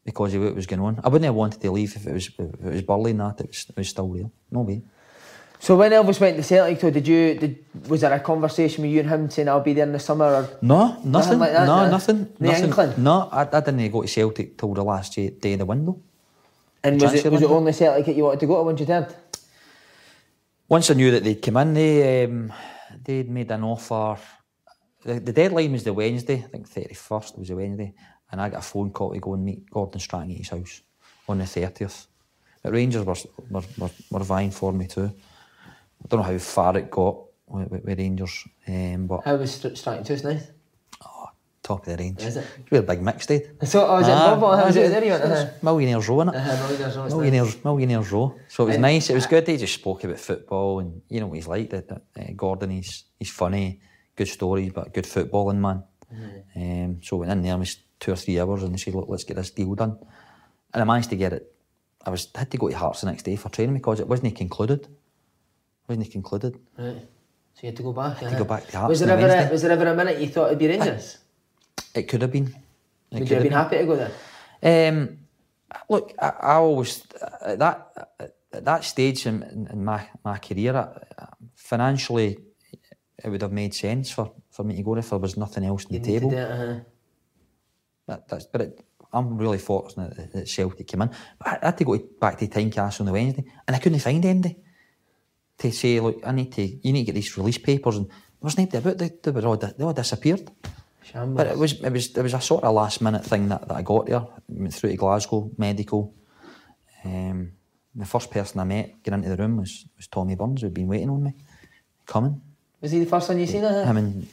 because of what was going on. I wouldn't have wanted to leave if it was, if it was Burley and that, it was, it was still there. No way. So when Elvis went to Celtic, so did you? Did was there a conversation with you and him saying I'll be there in the summer? Or No, nothing. like that, no, no? nothing. No nothing. inkling? No, I, I didn't go to Celtic till the last day, day of the window. and was it was it only Celtic that you wanted to go to once you did? Once I knew that they'd come in, they um, they'd made an offer. The, the deadline was the Wednesday, I think thirty first was the Wednesday, and I got a phone call to go and meet Gordon Strachan at his house on the thirtieth. But Rangers were, were, were, were vying for me too. I don't know how far it got with, with, Rangers, um, but How was St- Striking Tooth nice? Oh, top of the range. Is it? We're a big mix, did. So oh, it Ah, Bobo? How was ah, it there? You went, uh-huh. Millionaires Row, innit? Uh-huh, Millionaires Row, it's Millionaires, Millionaires Row. So it was nice. It was good. He just spoke about football and you know what he's like. That, uh, Gordon, he's he's funny, good stories, but good footballing man. Um, so went in there, it was two or three hours, and they said, "Look, let's get this deal done." And I managed to get it. I was had to go to Hearts the next day for training because it wasn't concluded. Wasn't concluded. Right. So you had to go back. Had to go back to Was there ever a, was there ever a minute you thought it'd be Rangers? It could have been. It Would could you have been been. happy to go there? Um, look, I, I always at that at that stage in, in, my, my career, uh, financially, it would have made sense for, for me to go if there was nothing else on the You table. it, uh-huh. That, that's, but it, I'm really fortunate that, Celtic came in. But I, I had to go back to Tynecastle on the Wednesday, and I couldn't find anybody to say, look, I need to, you need to get these release papers, and there was nobody about. They, they were all, di- they all disappeared. Shambles. But it was, it was, it was a sort of last minute thing that, that I got there. Went through to Glasgow medical. Um, the first person I met getting into the room was, was Tommy Burns, who'd been waiting on me, coming. Was he the first one you seen? Uh-huh? Him and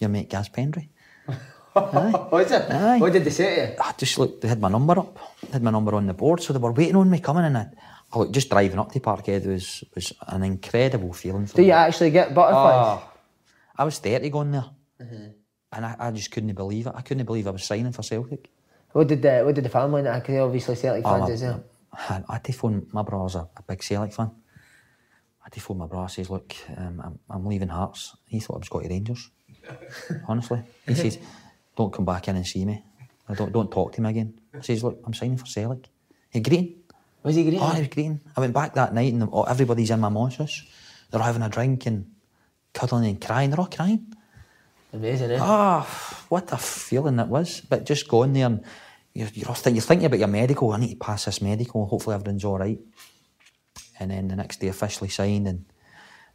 your mate Gaz Pendrey. Was it? Aye. What did they say to you? I just looked, they had my number up, they had my number on the board, so they were waiting on me coming, and I, Look, just driving up to Parkhead was was an incredible feeling. Do me. you actually get butterflies? Oh, I was 30 going there, and I, I just couldn't believe it. I couldn't believe I was signing for Celtic. What did the what did the family? Because obviously Celtic Oh, fans as well. I, I had to phone my brother's a, a big Celtic fan. I had to phone my brother. Says, look, um, I'm, I'm leaving Hearts. He thought I was going to Rangers. Honestly, he says, don't come back in and see me. I don't don't talk to me again. I says, look, I'm signing for Celtic. He greeting. Was he green? Oh, he was green. I went back that night and oh, everybody's in my mom's. They're having a drink and cuddling and crying. They're all crying. Amazing, eh? Ah, what a feeling that was. But just going there and you're, you're, all think, you're thinking about your medical. I need to pass this medical. Hopefully everything's all right. And then the next day officially signed and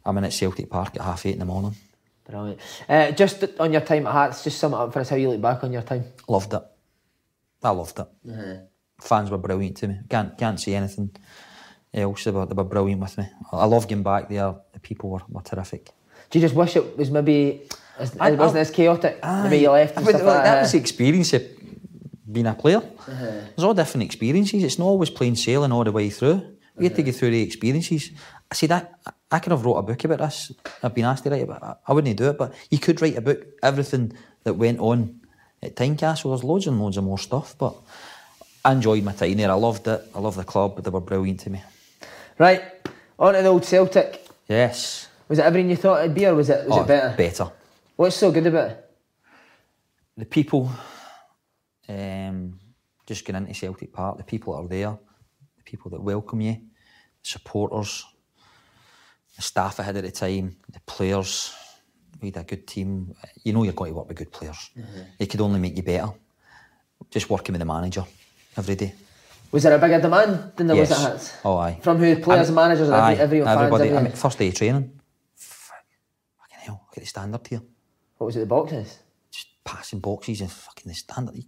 I'm in at Celtic Park at half eight in the morning. Brilliant. Uh, just on your time at Hearts, just sum it up for us how you look back on your time. Loved it. I loved it. Fans were brilliant to me. Can't can't say anything else. They were, they were brilliant with me. I I love getting back there. The people were, were terrific. Do you just wish it was maybe as, I- it wasn't I- as chaotic? Maybe you left and But, stuff like, that that. was the experience of being a player. Uh-huh. There's all different experiences. It's not always plain sailing all the way through. You have to uh-huh. go through the experiences. I see that I could have wrote a book about this. I've been asked to write about it. I wouldn't do it, but you could write a book, everything that went on at Tynecastle. There's loads and loads of more stuff, but I enjoyed my time there. I loved it. I loved the club. They were brilliant to me. Right, on to the old Celtic. Yes. Was it everything you thought it'd be, or was it was Oh, it better? Better. What's so good about it? the people, um, just going into Celtic Park, the people that are there, the people that welcome you, the supporters, the staff I had at the time, the players. We had a good team. You know you're going to work with good players. They could only make you better. Just working with the manager every day. Was there a bigger demand than there was Yes. at Hearts? Oh, aye. From who? Players and managers and every, Aye, everyone, fans, everybody. I mean, first day of training. Fuck, Fucking hell, look at the standard here. What was it, the boxes? just passing boxes and fucking the standard.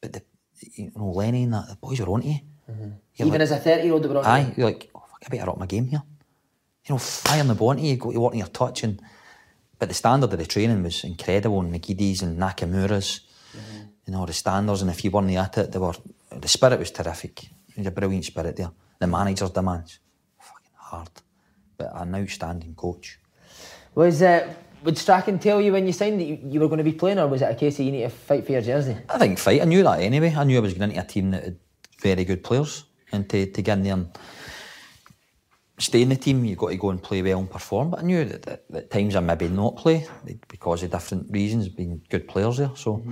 But the, you know, Lenny and that, the boys were on to you. Mm-hmm. You're Even like, as a 30 year old, they were on aye, you? you're like, oh, fuck, I better up my game here. You know, firing the ball into you, go to work on your touch. And, but the standard of the training was incredible. And McGeady's and Nakamura's, mm-hmm. you know, the standards. And if you weren't at it, they were, the spirit was terrific. It was a brilliant spirit there. The manager's demands, fucking hard. But an outstanding coach. Was uh, would Strachan tell you when you signed that you, you were going to be playing, or was it a case of you need to fight for your jersey? I think fight. I knew that anyway. I knew I was going into a team that had very good players, and to, to get in there and stay in the team, you've got to go and play well and perform. But I knew that, that, that times I maybe not play because of different reasons, being good players there. So,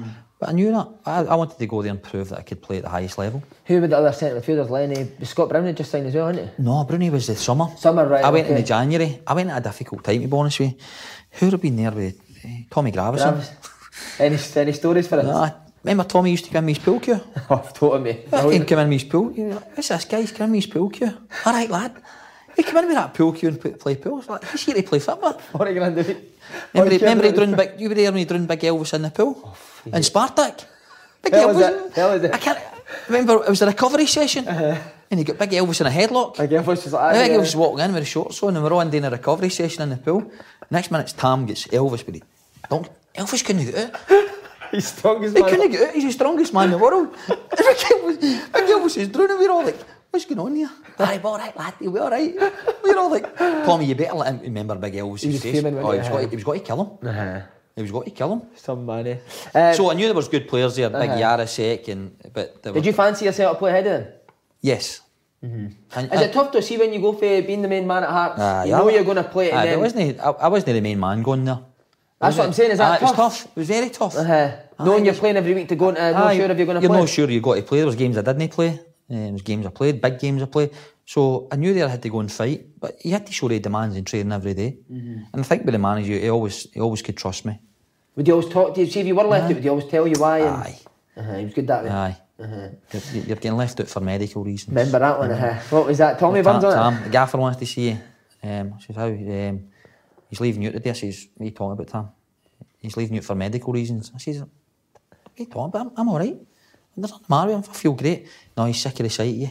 but I knew that. I, I wanted to go there and prove that I could play at the highest level. Who were the other centre midfielders? Lenny, Scott Brown had just signed as well, hadn't he? No, Brownie was the summer. Summer, right, I went okay. in the January. I went at a difficult time, to be honest with you. Who would have been there with eh, Tommy? Travis. Any, any stories for us? No, I- remember Tommy used to come in his pool cue? I've told me. I can come in his pool. What's this guy? He's coming with his pool cue. All right, lad. He come in with that pool cue and play, play pool. It's like, he's here to play football. 40 grand a week. Remember, he- Oh, remember he drowned big, you were there when he drowned Big Elvis in the pool? in Spartak? Big Hell is Elvis. it? Hell is it? I can't, remember, it was a recovery session. And he got Big Elvis in a headlock. Like Elvis was like, I think yeah. Elvis was walking in with his shorts on and we're all in doing a recovery session in the pool. Next minute's Tam gets Elvis, but he, don't, Elvis couldn't get out. He's strong as He man. couldn't get out. He's the strongest man in the world. And Big Elvis, Big Elvis is drowning. We're all like, what's going on here? Right, all right, lad. He'll be all right. We're all like, Tommy, you better let him remember Big Elvis' was face. fuming, Oh, he was, he? got, he was got to kill him. Uh-huh. He was got to kill him. Some money. Uh, So I knew there was good players there, Big Uh-huh. Jarosik, and but did you fancy yourself to play ahead of them? Yes. And- Is it tough to see when you go for being the main man at Hearts? Ah, you know you're going to play it Aye, there then... wasn't. I, I wasn't the main man going there. That's what I'm saying, is that Aye, It was tough? tough. It was very tough. Uh-huh. Knowing Aye, you're playing every week to go uh, not sure if you're going to You're play. not sure you've got to play. There was games I didn't play. There games I played, big games I played. So I knew that I had to go and fight, but he had to show the demands in training every day. And I think with the manager, he always he always could trust me. Would he always talk to you? See, if you were left out, would he always tell you why? and- Aye, Uh-huh, he was good that way. aye. You're, you're getting left out for medical reasons. Remember that one? Uh-huh. What was that? Tommy Burns on it? Tam, the gaffer wants to see you. Um, says, how? Um, he's leaving you today. I says, what are you talking about, Tam? He's leaving you for medical reasons. I says, what are you talking about? I'm, I'm all right. There's nothing the matter with him. I feel great. No, he's sick of the sight of you.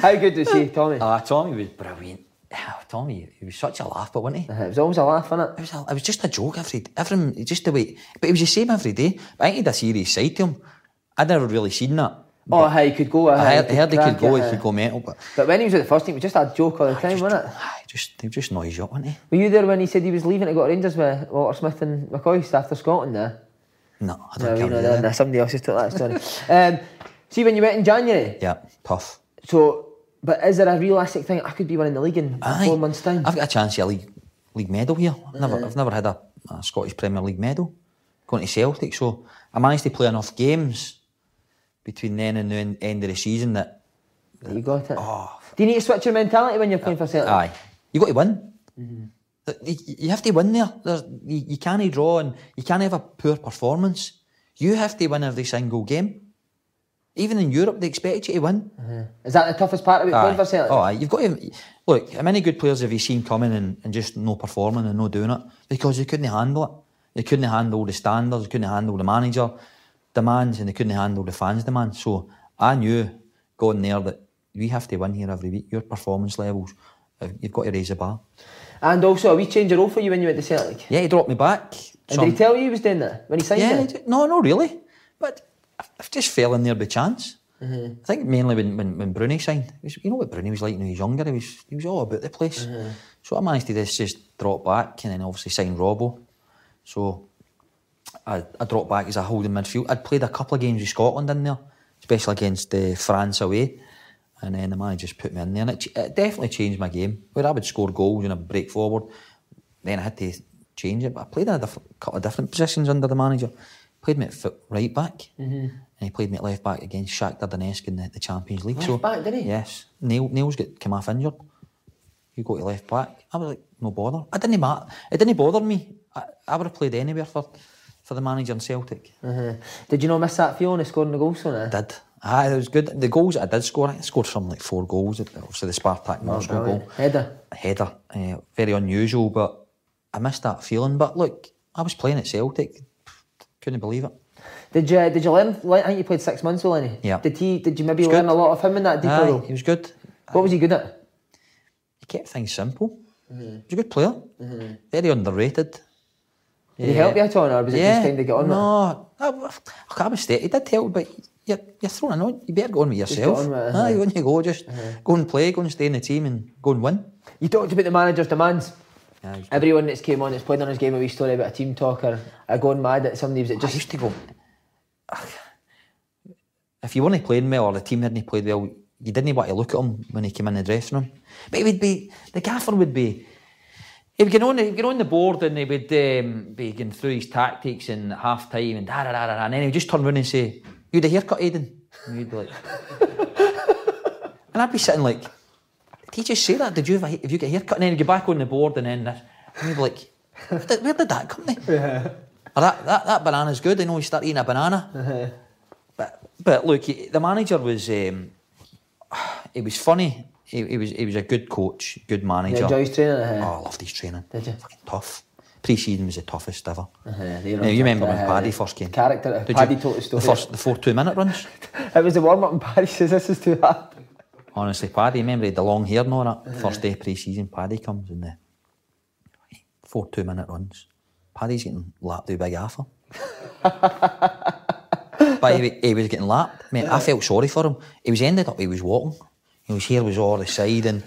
How good was he, Tommy? Ah, Tommy was brilliant. Ah, Tommy, he was such a laugh, but wasn't he? Uh-huh, It was always a laugh, wasn't It it? was, a, it was just a joke every every just the way, but it was the same every day. I think he had a serious side to him. I'd never really seen that. Oh, how he could go. Uh, I aye, heard, I heard he could go, he could go mental, but But when he was with the first team, it was just a joke all the time, just, wasn't it? aye, just he would just noise you up, wasn't he? Were you there when he said he was leaving to go to Rangers with Walter Smith and McCoy after Scotland there? No, I don't you care. know, about no, no, somebody else just took that story. um, see, when you went in January, Yeah, tough. so, but is there a realistic thing? I could be winning the league in Aye. four months' time. I've got a chance of a league league medal here. I've never, I've never had a, a Scottish Premier League medal. Going to Celtic, so I managed to play enough games between then and the end of the season that you got it. Oh. Do you need to switch your mentality when you're playing for Celtic? Oh. Aye. You got to win. Mm-hmm. Th- You, you have to win there. There's, you, you can't draw and you can't have a poor performance. You have to win every single game. Even in Europe, they expect you to win. Mm-hmm. Is that the toughest part about playing for Celtic? Oh, aye. You've got to look. How many good players have you seen coming and, and just no performing and no doing it because they couldn't handle it. They couldn't handle the standards. They couldn't handle the manager demands, and they couldn't handle the fans' demands. So I knew going there that we have to win here every week. Your performance levels, uh, you've got to raise the bar. And also, a wee change of role for you when you went to Celtic. Yeah, he dropped me back. And Some- did he tell you he was doing that when he signed yeah, it? no, no, really. But I've, I've just fell in there by chance. Mm-hmm. I think mainly when, when, when Bruni signed. Was- you know what Bruni was like when he was younger? He was, he was all about the place. Mm-hmm. So I managed to just, just drop back and then obviously sign Robbo. So I, I dropped back as a holding midfield. I'd played a couple of games with Scotland in there, especially against uh, France away. And then the manager just put me in there. And it, ch- it definitely changed my game. Where I would score goals and I'd break forward. Then I had to change it. But I played in a diff- couple of different positions under the manager. Played me at foot right back. And he played me at left back against Shakhtar Donetsk in the, the Champions League. Left back, did he? Yes. Neil, Neil's got come off injured. You go to left back. I was like, no bother. It didn't matter. It didn't bother me. I, I would have played anywhere for, for the manager in Celtic. Uh-huh. Did you not miss that feeling of scoring the goals on it? I did. Aye, it was good. The goals I did score, I scored something like four goals. Obviously, the Spartak Moscow brilliant. goal. Header. A header. Uh, very unusual, but I missed that feeling. But look, I was playing at Celtic. Couldn't believe it. Did you did you learn? I think you played six months with Lenny. Yeah. Did he? Did you maybe learn good. a lot of him in that Aye, role? he was good. What was he good at? He kept things simple. He was a good player. Very underrated. Did he help you at all, or was it just kind of get on with it? No, oh, I, I was steady. He did help, but you're, you're throwing a note. You better go on with get yourself. on with it, Aye, aye. when you go, just uh-huh. go and play, go and stay in the team and go and win. You talked about the manager's demands. Aye, Everyone that's came on that's played on his game a wee story about a team talker, a going mad at somebody was it I just used to go. If you weren't playing well or the team hadn't played well, you didn't want to look at him when he came in the dressing room. But he would be the gaffer would be. He would get on, he'd get on the board and he would um, be going through his tactics and half time and da da da da, and then he'd just turn around and say, "You had a haircut, Aidan?" And you'd be like, and I'd be sitting like, "Did he just say that? Did you have, a, have you got a haircut?" And then he'd get back on the board and then this, and he'd be like, "Where did, where did that come from?" Or that, that, that banana's good. I know you start eating a banana. But but look, the manager was um, he was funny. He, he was he was a good coach, good you manager. enjoy his training? Oh, Uh-huh. I loved his training. Did you? Fucking tough. Pre-season was the toughest ever. Uh-huh, Now, you remember when Paddy first came? Character. Did Paddy you? told the story. The first, the four two-minute runs. It was the warm up, and Paddy says this is too hard. Honestly, Paddy, remember he had the long hair and all that. First day pre-season, Paddy comes in the four two-minute runs. Paddy's getting lapped with Big Arthur. but he, he was getting lapped. Mate, I felt sorry for him. He was ended up, he was walking. His hair was all the side and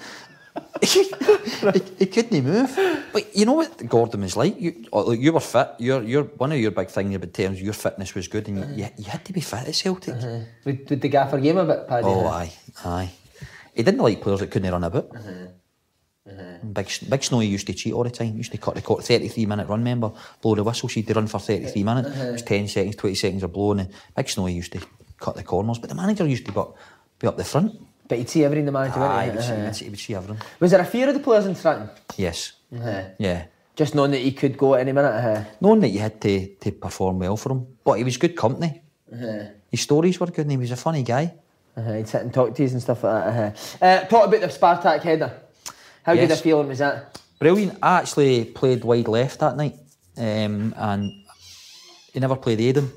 he, he couldn't move. But you know what Gordon was like? You, oh, you were fit. You're, you're, one of your big things about terms, your fitness was good and you, you, you had to be fit at Celtic. Mm-hmm. Would, would the gaffer game a bit, Paddy? Oh, aye, aye. He didn't like players that couldn't run about. Mm-hmm. Mm-hmm. Big, Big Snowy used to cheat all the time. Used to cut the court, 33 minute run, remember? Blow the whistle, she'd run for 33 minutes. It was 10 seconds, 20 seconds of blowing. And Big Snowy used to cut the corners. But the manager used to be up, be up the front. But he'd see everyone in the manager Aye, he would see, Uh-huh. he'd see, he would see everything. Was there a fear of the players in Strachan? Yes. Uh-huh. Yeah. Just knowing that he could go at any minute. Uh-huh. Knowing that you had to, to perform well for him. But he was good company. His stories were good and he was a funny guy. Uh-huh. He'd sit and talk to you and stuff like that. Uh-huh. Uh, talk about the Spartak header. How good a feeling was that? Brilliant. I actually played wide left that night, um, and he never played Aiden.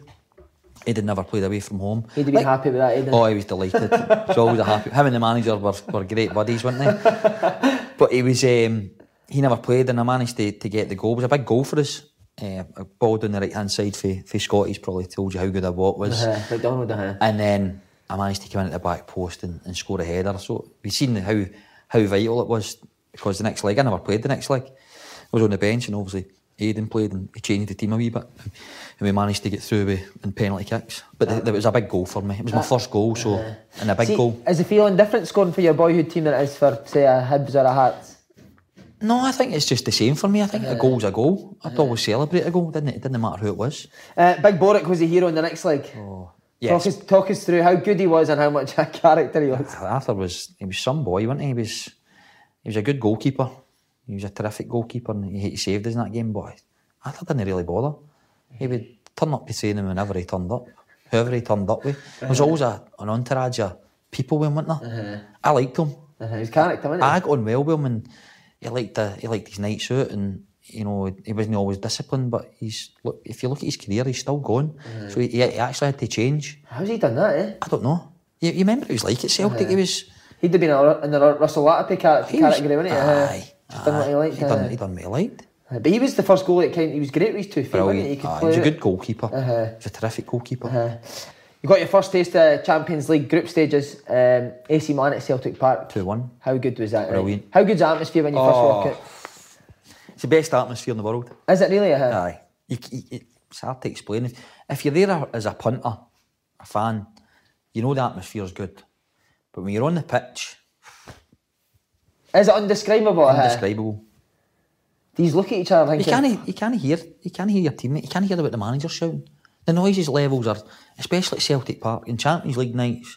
Aiden never played away from home. He'd been happy with that, Oh, he was delighted. He's always a happy. Him and the manager were, were great buddies, weren't they? but he was. Um, he never played, and I managed to, to get the goal. It was a big goal for us. Uh, a ball down the right hand side for, for Scotty's probably told you how good a walk was. Uh-huh. Uh-huh. And then I managed to come in at the back post and, and score a header. So we've seen how how vital it was because the next leg I never played the next leg. I was on the bench and obviously Aidan played and he changed the team a wee bit and we managed to get through with in penalty kicks. But th- it was a big goal for me. It was my uh, first goal, so uh, and a big See, goal. Is the feeling different scoring for your boyhood team than it is for, say, a Hibs or a Hearts? No, I think it's just the same for me. I think a uh, goal's a goal. I'd always celebrate a goal, didn't it? It didn't matter who it was. Uh, Big Boruc was a hero in the next leg. Oh, yes. Talk us, talk us through how good he was and how much a character he was. Arthur was he was some boy, wasn't he? He was he was a good goalkeeper. He was a terrific goalkeeper and he, saved us in that game, but Arthur didn't he really bother. He would turn up to him whenever he turned up. Whoever he turned up with. There was always a, an entourage of people with him, wasn't there? I liked him. Uh-huh. His character, wasn't he? I got on well with him and he liked the, he liked his nights out and you know he wasn't always disciplined but he's look if you look at his career he's still going so he, he actually had to change How's he done that, eh? I don't know you, you remember he was like at Celtic he was He'd have been in the Russell Latapy cat- He was- category, wasn't he? Uh-huh. Aye, Just done what he liked. He done, uh, he done what he liked. But he was the first goalie that kind he was great with his two feet, wasn't he? He could Aye, play he was a good goalkeeper. Uh-huh. He's a terrific goalkeeper. Uh, you got your first taste of Champions League group stages, um, AC Milan at Celtic Park. 2-1. How good was that? right? Brilliant. How good's the atmosphere when you first Oh. walk out? It's the best atmosphere in the world. Is it really? Uh-huh. Aye. You, you, it's hard to explain. If, if you're there as a punter, a fan, you know the atmosphere's good. But when you're on the pitch, Is it undescribable? uh-huh? indescribable. These look at each other You can't, you can't hear, you can't hear your teammate. You can't hear about the manager shouting. The noises levels are, especially at Celtic Park in Champions League nights,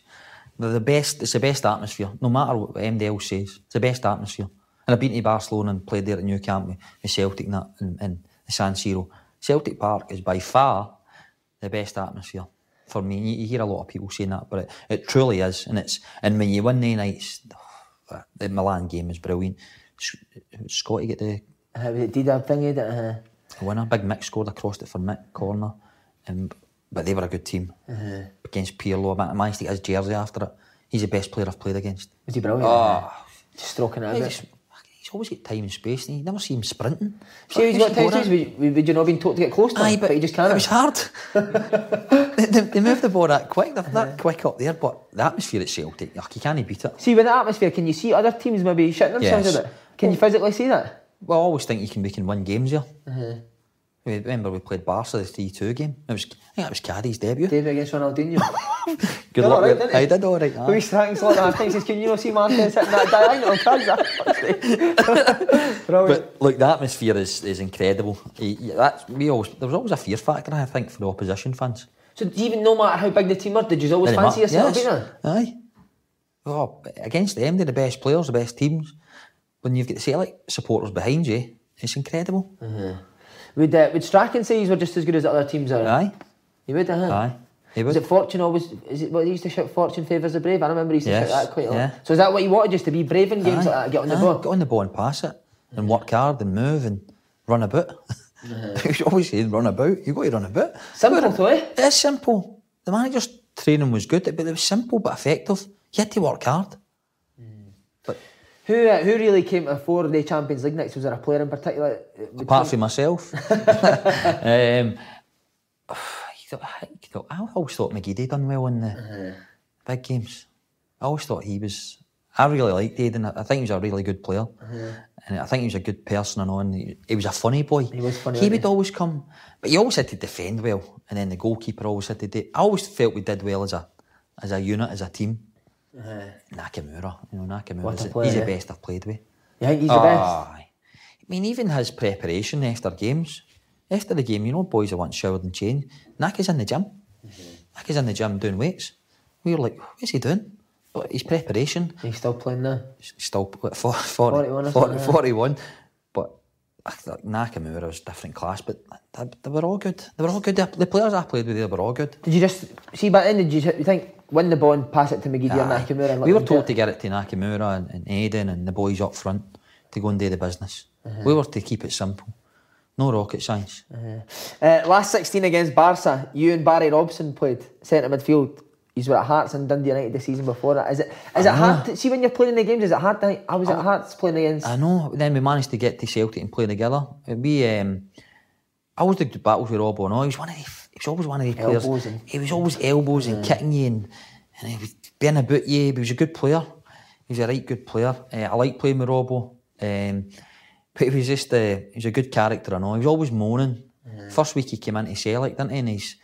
they're the best. It's the best atmosphere. No matter what MDL says, it's the best atmosphere. And I've been to Barcelona and played there at Nou Camp with, with Celtic and that, and, San Siro. Celtic Park is by far the best atmosphere for me. You, you hear a lot of people saying that, but it, it truly is. And it's and when you win the nights, the Milan game is brilliant. Scotty get the Uh, was it Dida thingy that. Uh, a winner. Big Mick scored across it for Mick corner, um, but they were a good team against Pirlo. I managed to get his jersey after it. He's the best player I've played against. was he brilliant? Oh, Just stroking it a he's, always got time and space. And you never see him sprinting. See, he's got times would, would you not been taught to get close to him? Aye, but, he just can't. It was hard. they, they, they move the ball that quick. They're that quick up there, but the atmosphere at Celtic, ugh, you can't beat it. See, with the atmosphere, can you see other teams maybe shitting themselves Yes. with it? Can you physically see that? Well, I always think you can we can win games here. Uh-huh. We- Remember we played Barca the three two game. It was I think that was Caddy's debut. David against Ronaldinho. Good Did luck right, didn't I did all right. aye. Louis Strachan's like half time says, Can you not see Martin sitting that diagonal? Cuz that. Brilliant. But look, the atmosphere is, is incredible. That's, we always, there was always a fear factor, I think, for the opposition fans. So, even no matter how big the team were, did you always fancy yourself Yes. beating them? Aye. Oh, against them, they're the best players, the best teams. When you've got the Celtic supporters behind you, it's incredible. Mm-hmm. Would, uh, would Strachan say he's were just as good as the other teams are? Aye, You would, uh-huh. aye. He would. it Fortune always? Is it what he used to shout? Fortune favours the brave. I remember he used to Yes, shout that quite a lot. So is that what you wanted, just to be brave in games Aye, like that? Get on the ball. Get on the ball and pass it. And work hard and move and run about. Uh-huh. He's always saying run about. You've got to run about. Simple though, eh? It's simple. The manager's training was good, but it was simple but effective. You had to work hard. Who uh, who really came to fore the Champions League next? Was there a player in particular? uh, apart from myself. um, you thought- you thought- I always thought McGeady done well in the big games. I always thought he was. I really liked Aiden. I think he was a really good player, and I think he was a good person and on. He, he was a funny boy. He was funny, He would he? always come, but he always had to defend well, and then the goalkeeper always had to do. I always felt we did well as a as a unit, as a team. Nakamura, you know, Nakamura, What a he's, player, he's the eh? best I've played with. You think he's the best? I mean, even his preparation after games, after the game, you know, boys are once showered and changed. Naka's in the gym. Aki's in the gym doing weights. We were like, what's he doing? But his preparation, He's still playing now. he's still what, 40, 40, 41 40, something, yeah. 41. But I thought Nakamura was different class, but they, they were all good. They were all good. The, players I played with, they were all good. Did you just see back then? Did you, you think win the ball and pass it to McGeady or Nakamura? And we were told to get it to Nakamura and, and Aiden and the boys up front to go and do the business. Uh-huh. We were to keep it simple. No rocket science. Uh, last 16 against Barca, you and Barry Robson played centre midfield. He's were at Hearts and Dundee United the season before that. Is it is it hard to see when you're playing in the games? Is it hard to? I was at Hearts playing against. I know. Then we managed to get to Celtic and play together. We, um, I always did battles with Robbo. No, he was one of the, he was always one of the players. Elbows and- He was always elbows and kicking you and, and he was being about you. He was a good player. He was a right good player. Uh, I like playing with Robbo. Um, but he was just uh, he was a good character. I know. He was always moaning. First week he came into Celtic, didn't he? And he's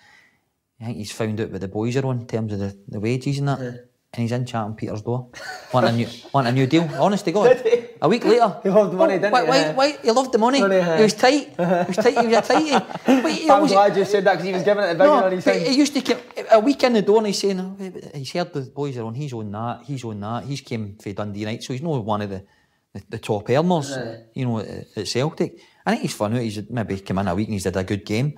I think he's found out what the boys are on in terms of the, the wages and that. And he's in chatting Peter's door. Want a new want a new deal. Honest to God. A week later. He loved the money, Oh, didn't why, he? Why, Uh-huh. why, he loved the money. Money, uh-huh. he was tight. He was tight. He was a tighty. He I'm always, glad you said that because he was giving it a big no, one on his but thing. he used to come a week in the door and he's saying, oh, he's heard the boys are on, he's on that, he's on that, he's came for Dundee United, so he's not one of the, the, the top earners, you know, at, at Celtic. I think he's fun out, he's maybe come in a week and he's did a good game.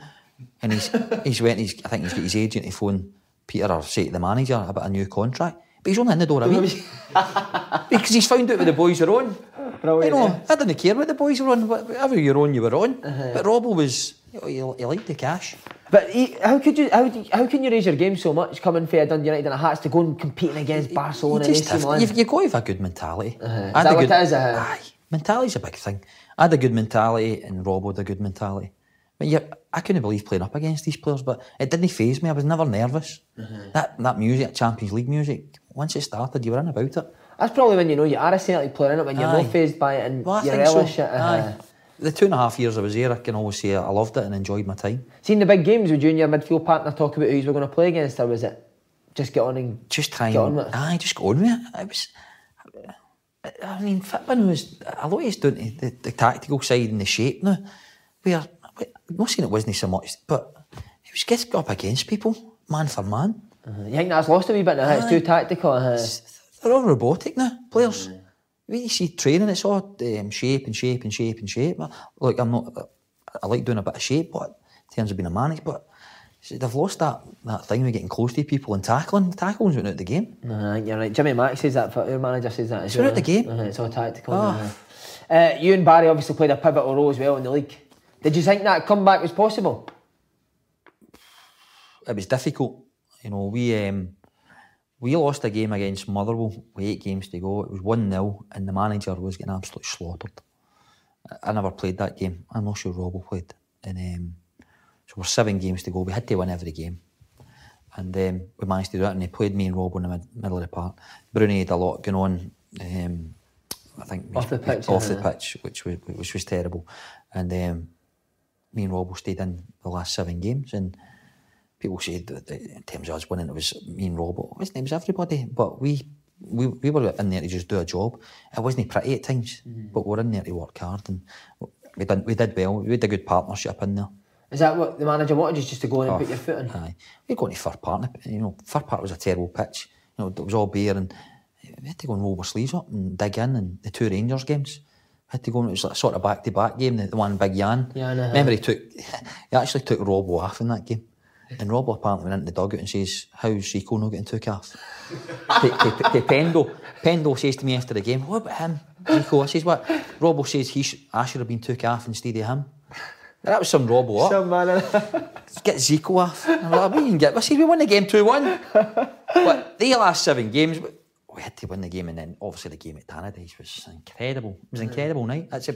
And he's he's went, he's, I think he's got his agent to phone Peter or say to the manager about a new contract. But he's only in the door a week. because he's found out what the boys are on. Brilliant, you know, eh? I didn't care what the boys were on, whatever you're on, you were on. But Robbo was, you he, he liked the cash. But he, how could you? How, do how can you raise your game so much coming for a Dundee United and a Hearts to go and competing against Barcelona You and just have, you've, you've got to have a good mentality. I Is that a what good, it is, uh? Aye, mentality's a big thing. I had a good mentality and Rob had a good mentality. But yeah, I couldn't believe playing up against these players, but it didn't phase me. I was never nervous. Mm-hmm. That that music, Champions League music, once it started, you were in about it. That's probably when you know you are a Celtic player, innit? When you're Aye. not phased by it and Well, you relish so. it. Aye. The two and a half years I was here, I can always say I loved it and enjoyed my time. Seen the big games, would you and your midfield partner talk about who you were going to play against, or was it just get on and just try Get on with it. aye, just go on with it. I was, I mean, Fitman was a lot doing the, the tactical side and the shape now. Where I'm not saying it wasn't so much, but it was getting up against people, man for man. you think that's lost a wee bit now? It's too tactical. Uh, They're all robotic now, players. When you see training, it's all um, shape and shape and shape and shape. Look, I'm not. I like doing a bit of shape, but in terms of being a manager, but see, they've lost that, that thing of getting close to people and tackling. Tackling's went out the game. uh, you're right. Jimmy Mack says that. Your manager says that. as Throughout well. the game. Uh, it's all tactical. Oh. uh, uh, you and Barry obviously played a pivotal role as well in the league. Did you think that comeback was possible? it was difficult. You know, we um, we lost a game against Motherwell with eight games to go. It was 1 0, and the manager was getting absolutely slaughtered. I- never played that game. I'm not sure Robbo played. And um, so we're seven games to go. We had to win every game. And um, we managed to do it, and he played me and Robbo in the mid- middle of the park. Bruni had a lot going on. Um, I think Off the pitch, off the pitch, which was which was terrible. And um, me and Robbo stayed in the last seven games, and people said that in terms of us winning, it was me and Rob. It wasn't, it was everybody. But we, we we were in there to just do a job. It wasn't pretty at times, mm. but we're in there to work hard, and we did we did well. We had a good partnership in there. Is that what the manager wanted? Just to go in and Oh, put your foot in? Aye, we got to Fir Park. You know, Fir Park was a terrible pitch. You know, it was all bare, and we had to go and roll our sleeves up and dig in. And the two Rangers games, had to go. And it was like sort of back to back game. The, the one big Jan. Jan, uh-huh. Remember he took, he actually took Robbo off in that game. And Robbo apparently went into the dugout and says, "How's Rico not getting took off?" to, to, to Pendo. Pendo says to me after the game, "What about him?" Rico, I says, "What?" Robbo says he sh- I should have been took off instead of him. That was some Robbo up Some man. get Zico off. I'm like, we can get. We see, we won the game two one. but the last seven games, we- we had to win the game, and then obviously the game at Tannadice was incredible. It was an incredible night. That's a,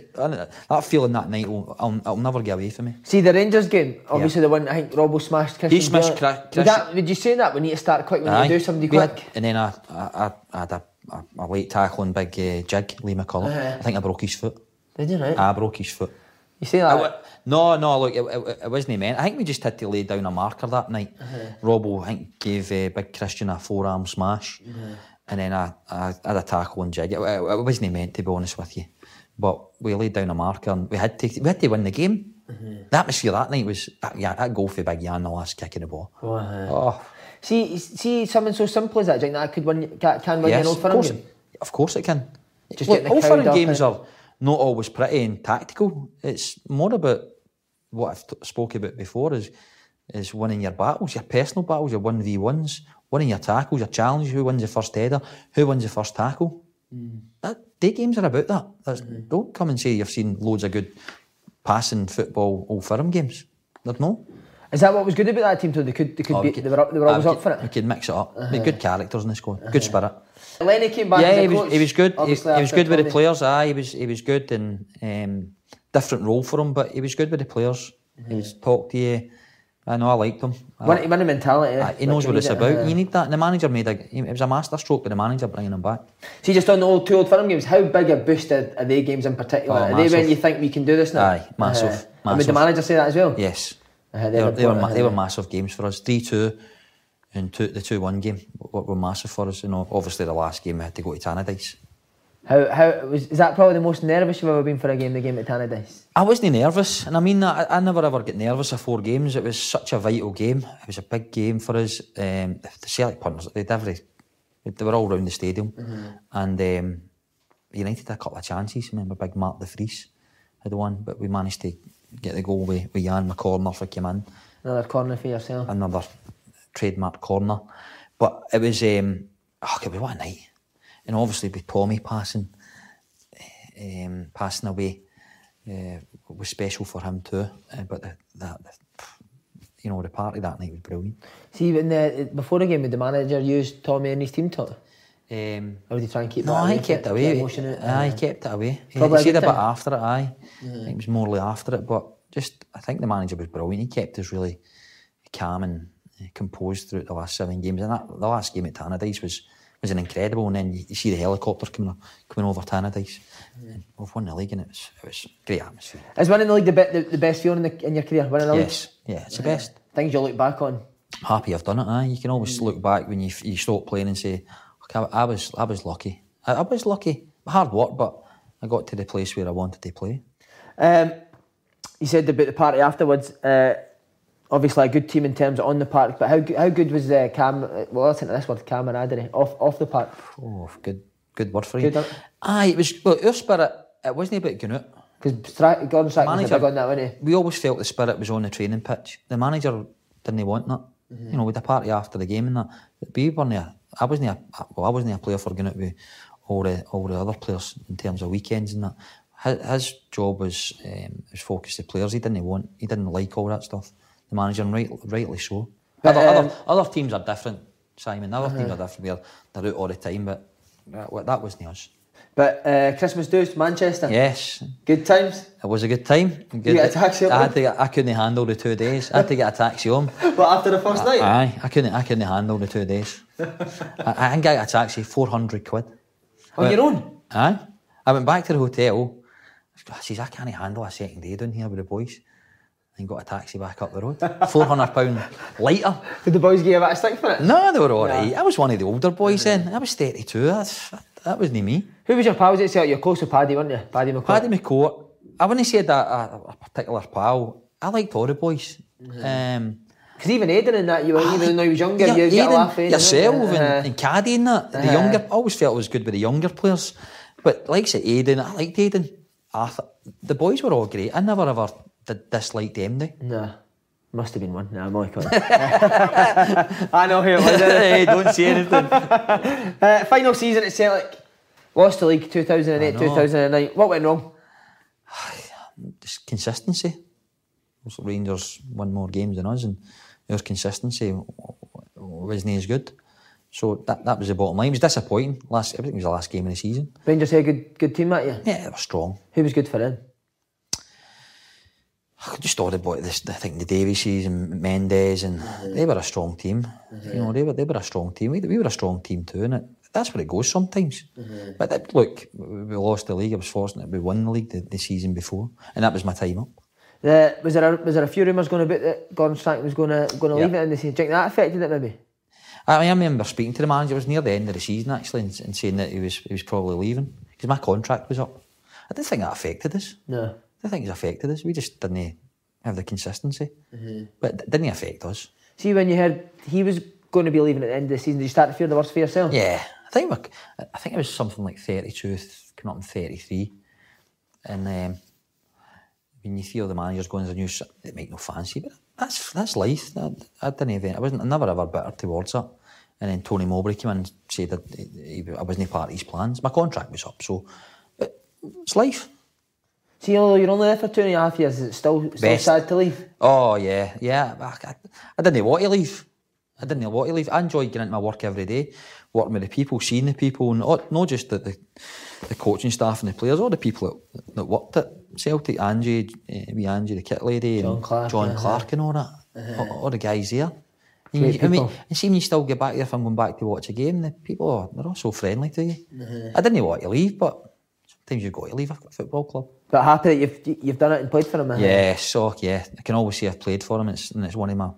that feeling that night will I'll, I'll never get away from me. See the Rangers game, obviously the one I think Robbo smashed Christian. he smashed. Chris- Would, you say that we need to start quick when Aye. you do somebody We had- quick? and then I, I, I, had a, a, a late tackling big uh, jig, Lee McCulloch. Uh-huh. I think I broke his foot. Did you right? I broke his foot. you say that? no, no, look, it, it, it wasn't meant. I think we just had to lay down a marker that night. Robbo, I think, gave uh, Big Christian a forearm smash. And then I, I had a tackle and jig. It, it, wasn't meant, to be honest with you. But we laid down a marker and we had to, we had to win the game. Mm-hmm. The atmosphere that night was, that, yeah, that goal for Big Jan, the last kick of the ball. Oh. Oh, See, see something so simple as that. Do you think that could win? Can, can win Yes, an old of firm course, game? of course it can. Just Look, Old Firm games and- are not always pretty and tactical. It's more about what I've t- spoke about before is is winning your battles, your personal battles, your one v ones, winning your tackles, your challenges. Who wins the first header? Who wins the first tackle? Mm. That day games are about that. That's, Don't come and say you've seen loads of good passing football Old Firm games. There's no. Is that what was good about that team? Too they could, they could Oh, be, could- they were up, they were uh, always we up could- for We it. could mix it up. With good characters in the squad, good spirit. Lenny came back. yeah, he was, he was good. He, he was good with the players. Aye, he was he was good and um, different role for him, but he was good with the players. He was talk to you. I know I liked him. Win, win the mentality. Aye, he knows Like, what it's it, about. uh, You need that. And the manager made a. It was a masterstroke by the manager bringing him back. See, just on the old two old firm games, how big a boost are, are they games in particular? Oh, are they when you think we can do this now? Aye, massive, Uh, and would the manager say that as well? Yes, Uh, they, were, they, were, ma- uh, they were massive games for us. Three two, and two, the two one game were, were massive for us. You know, obviously the last game we had to go to Tannadice. How, how was, is that probably the most nervous you've ever been for a game? The game at Tannadice. I wasn't nervous, and I mean that. I, I never ever get nervous of four games. It was such a vital game. It was a big game for us. Um, the Celtic punters, they'd every, they were all round the stadium, and um, United had a couple of chances. I remember big Mark de Vries had one, but we managed to get the goal with, with Jan McCall for came in. Another corner for yourself. Another trademark corner, but it was um, oh, it was what a night, and obviously with Tommy passing, um, passing away uh, was special for him too. Uh, but the, that, you know, the party that night was brilliant. See, when the, before the game, would the manager use Tommy in his team talk? Um, Or would he try and keep no, that I away, kept it away. out? Aye, Uh, kept it away. Probably he said a bit after it. Aye, I think it was morely after it, but just I think the manager was brilliant. He kept us really calm and uh, composed throughout the last seven games. And that, the last game at Tannadice was was an incredible. And then you, you see the helicopters coming coming over Tannadice. And we've won the league, and it was it was great atmosphere. Is winning the league the, be- the, the best feeling in, the, in your career? Winning the Yes, league? yeah, it's the best. Things you look back on. happy I've done it. Aye. You can always look back when you you stop playing and say, okay, I, I was I was lucky. I, I was lucky. Hard work, but I got to the place where I wanted to play. Um, you said about the party afterwards. Uh, obviously, a good team in terms of on the park, but how, how good was the cam? uh, Well, listen to this word, camaraderie off off the park. Oh, good good word for you. Good? Aye, it was well, our spirit. It wasn't about going out. Because Stra- Gordon Strachan was Manager- big on that, wasn't he? We always felt the spirit was on the training pitch. The manager didn't want that. Mm-hmm. You know, with the party after the game and that. But we weren't a, I wasn't a, well, I wasn't a player for going out with all the all the other players in terms of weekends and that. His, his job was um, was focused the players. He didn't want. He didn't like all that stuff. The manager, and right, rightly so. But, other, um, other, other teams are different, Simon. Other teams are different. Where they're out all the time, but that, that wasn't us. But uh, Christmas Deuce, Manchester. Yes, Good times. it was a good time. Good. get a taxi I had to get, I couldn't handle the two days. I had to get a taxi home. But after the first night. Aye, I couldn't. I couldn't handle the two days. I, I can get a taxi four hundred quid. on your own. Aye, I went back to the hotel. I says I can't handle a second day down here with the boys. And got a taxi back up the road. Four hundred pound later. Did the boys give you a bit of stick for it? No, they were all right. I was one of the older boys then. I was thirty two. That's that wasn't me. Who was your pals at Celtic? You're close with Paddy, weren't you? Paddy McCoy. Paddy McCourt. I wouldn't say that a, a particular pal. I liked all the boys. Um, Because even Aidan and that, you were, even though he was younger, Yeah, you get a laugh yourself and, Uh, and Caddy and that. The Uh-huh. younger, I always felt it was good with the younger players. But like I said, Aidan, I liked Aidan. Arthur, the boys were all great. I never ever did dislike them. They. No. Must have been one. No, I'm only. I know who it was. hey, don't say anything. Uh, final season at Celtic. Lost the league 2008 2009. What went wrong? Just consistency. Also, Rangers won more games than us, and our consistency wasn't as good. So that that was the bottom line. It was disappointing. Last, everything was the last game of the season. Rangers had a good, good team that year. Yeah, they were strong. Who was good for them? I just thought about this. I think the Davises and Mendes, and mm-hmm. they were a strong team. You know, mm-hmm. they were they were a strong team. We, we were a strong team too, and it, that's where it goes sometimes. Mm-hmm. But that, look, we lost the league. I was fortunate we won the league the, the season before, and that was my time up. The, was there a, was there a few rumours going about that Gordon Strachan was going to going to Yeah. leave it in the season? Do you think that affected it maybe? I, I remember speaking to the manager. It was near the end of the season actually, and, and saying that he was he was probably leaving because my contract was up. I didn't think that affected us. No. Think it affected us. We just didn't have the consistency, but it didn't affect us. See, when you heard he was going to be leaving at the end of the season? Did you start to fear the worst for yourself? Yeah, I think I think it was something like 32, coming up in 33. And um, when you see all the managers going as a new, s- it make no fancy, but that's that's life. I, I didn't even, I wasn't, I never ever bitter towards it. And then Tony Mowbray came in and said that he, he- I wasn't part of his plans. My contract was up, so but it's life. See, although you're only there for two and a half years, is it still, still sad to leave? Oh yeah, yeah. I, I, didn't want to leave. I didn't want to leave. I enjoyed getting into my work every day, working with the people, seeing the people, and not, not just the, the the coaching staff and the players, all the people that, that worked at Celtic, Angie, uh, wee Angie, the kit lady, John and Clark, John yeah. Clark, and all that. All, all the guys there. Great I mean, people. and see when you still get back there, if I'm going back to watch a game, the people are they're all so friendly to you. I didn't want to leave, but sometimes you've got to leave a football club. But happy that you've you've done it and played for him. Yeah, so yeah, I can always say I've played for him. It's and it's one of my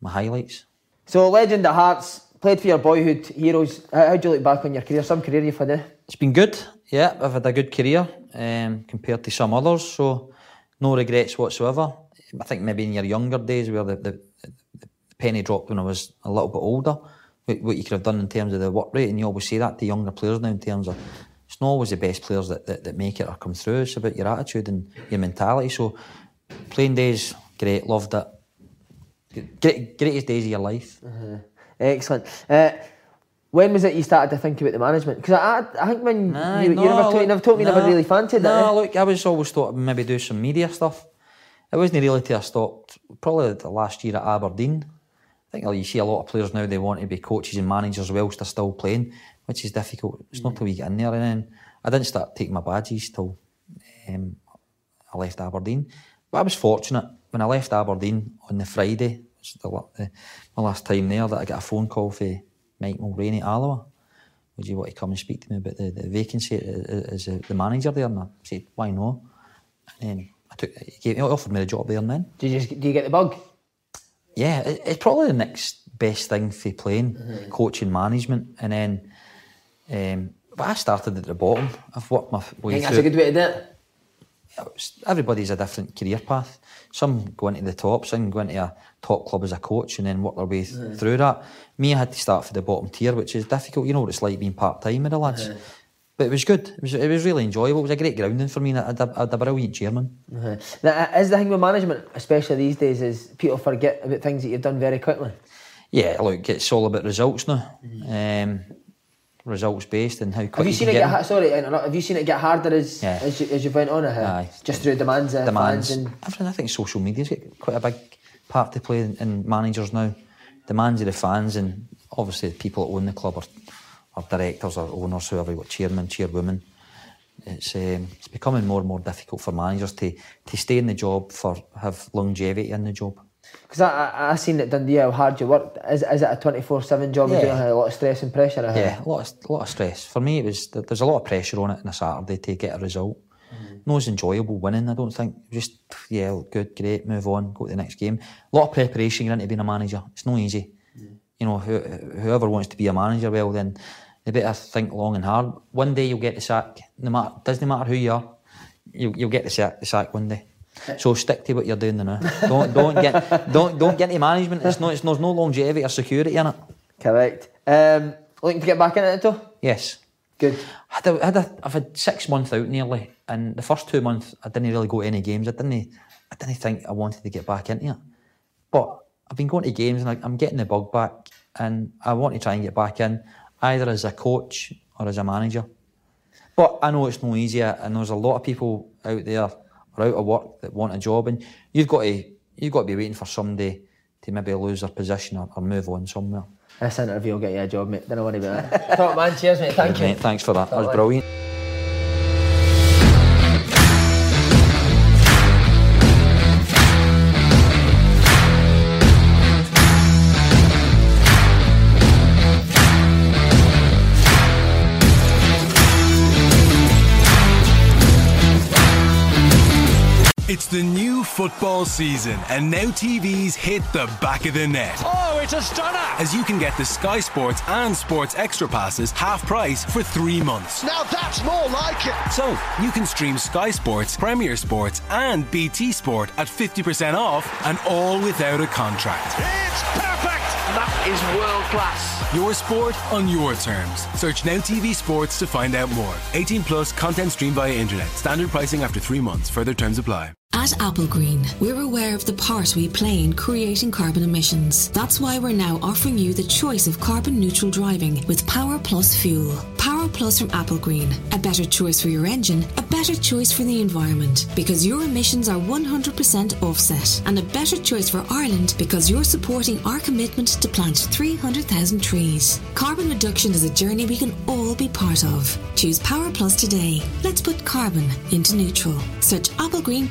my highlights. So legend at Hearts, played for your boyhood heroes. How how'd you look back on your career? Some career you've had. Eh? It's been good. Yeah, I've had a good career um, compared to some others, so no regrets whatsoever. I think maybe in your younger days where the, the, the penny dropped when I was a little bit older, what, what you could have done in terms of the work rate, and you always say that to younger players now in terms of it's not always the best players that, that, that make it or come through. It's about your attitude and your mentality. So playing days, great, loved it. Great, greatest days of your life. Excellent. Uh, when was it you started to think about the management? Because I, I, think when Aye, you, you never, told, you never told me you no, never really fancied that. no, eh? look, I was always thought I'd maybe do some media stuff. It wasn't really till I stopped, probably the last year at Aberdeen. I think you see a lot of players now, they want to be coaches and managers whilst they're still playing, which is difficult. It's not mm. till we get in there. And then I didn't start taking my badges till um, I left Aberdeen. But I was fortunate when I left Aberdeen on the Friday, the, the, my last time there, that I got a phone call from Mike Mulraney at Alloa. Would you want to come and speak to me about the, the vacancy uh, uh, as uh, the manager there? And I said, why not? And then I took, he, gave, he offered me the job there and then. Did you, just- do you get the bug? Yeah, it, it's probably the next best thing for playing, mm-hmm. coaching, management, and then. Um, but I started at the bottom. I've worked my way I think through. that's a good way to do it. everybody's a different career path. Some go into the top, some go into a top club as a coach and then work their way th- through that. Me, I had to start for the bottom tier, which is difficult. You know what it's like being part time with the lads. Mm-hmm. But it was good. It was, it was really enjoyable. It was a great grounding for me. and I had a, I had a brilliant chairman. Mm-hmm. Now, uh, is the thing with management, especially these days, is people forget about things that you've done very quickly. Yeah, look, it's all about results now. Mm-hmm. Um, results based and how quick Have you you seen it get sorry? Have you seen it get harder as Yeah. as, you, as you went on? uh, Aye. Just through demands, of demands. fans and Everything, I think social media's got quite a big part to play in, in managers now. Demands of the fans and obviously the people that own the club or, or directors or owners, whoever, what chairman, chairwoman. It's um, it's becoming more and more difficult for managers to to stay in the job for have longevity in the job. Because I, I I seen at Dundee how hard you worked. Is is it a twenty four seven job? Yeah. You have a lot of stress and pressure. Yeah, a lot of, a lot of stress. For me, it was there's a lot of pressure on it on a Saturday to get a result. Mm. No, it's enjoyable winning. I don't think just yeah, good, great, move on, go to the next game. A lot of preparation You're going into being a manager. It's not easy. Mm. You know, who, whoever wants to be a manager, well then they better think long and hard. One day you'll get the sack. No matter doesn't matter who you are, you'll, you'll get the sack, the sack one day. So stick to what you're doing now. Don't don't get don't don't get into management. It's not it's there's no longevity or security in it. Correct. Um, looking to get back into it though. Yes. Good. I had a, I had a, I've had six months out nearly, and the first two months I didn't really go to any games. I didn't, I didn't think I wanted to get back into it. But I've been going to games and I, I'm getting the bug back, and I want to try and get back in, either as a coach or as a manager. But I know it's no easier, and there's a lot of people out there or out of work that want a job, and you've got to you've got to be waiting for somebody to maybe lose their position or, or move on somewhere. This interview will get you a job, mate. Don't worry about it. Top man, cheers, mate. Thank you. Mate, thanks for that. That was Top man. brilliant. The new football season, and now TVs hit the back of the net. Oh, it's a stunner! As you can get the Sky Sports and Sports Extra passes half price for three months. Now that's more like it! So you can stream Sky Sports, Premier Sports, and BT Sport at 50% off and all without a contract. It's perfect! That is world class. Your sport on your terms. Search Now TV Sports to find out more. 18 plus content streamed via internet. Standard pricing after three months. Further terms apply. At Applegreen, we're aware of the part we play in creating carbon emissions. That's why we're now offering you the choice of carbon neutral driving with Power Plus fuel. Power Plus from Applegreen. A better choice for your engine, a better choice for the environment. Because your emissions are 100% offset. And a better choice for Ireland because you're supporting our commitment to plant 300,000 trees. Carbon reduction is a journey we can all be part of. Choose Power Plus today. Let's put carbon into neutral. Search Applegreen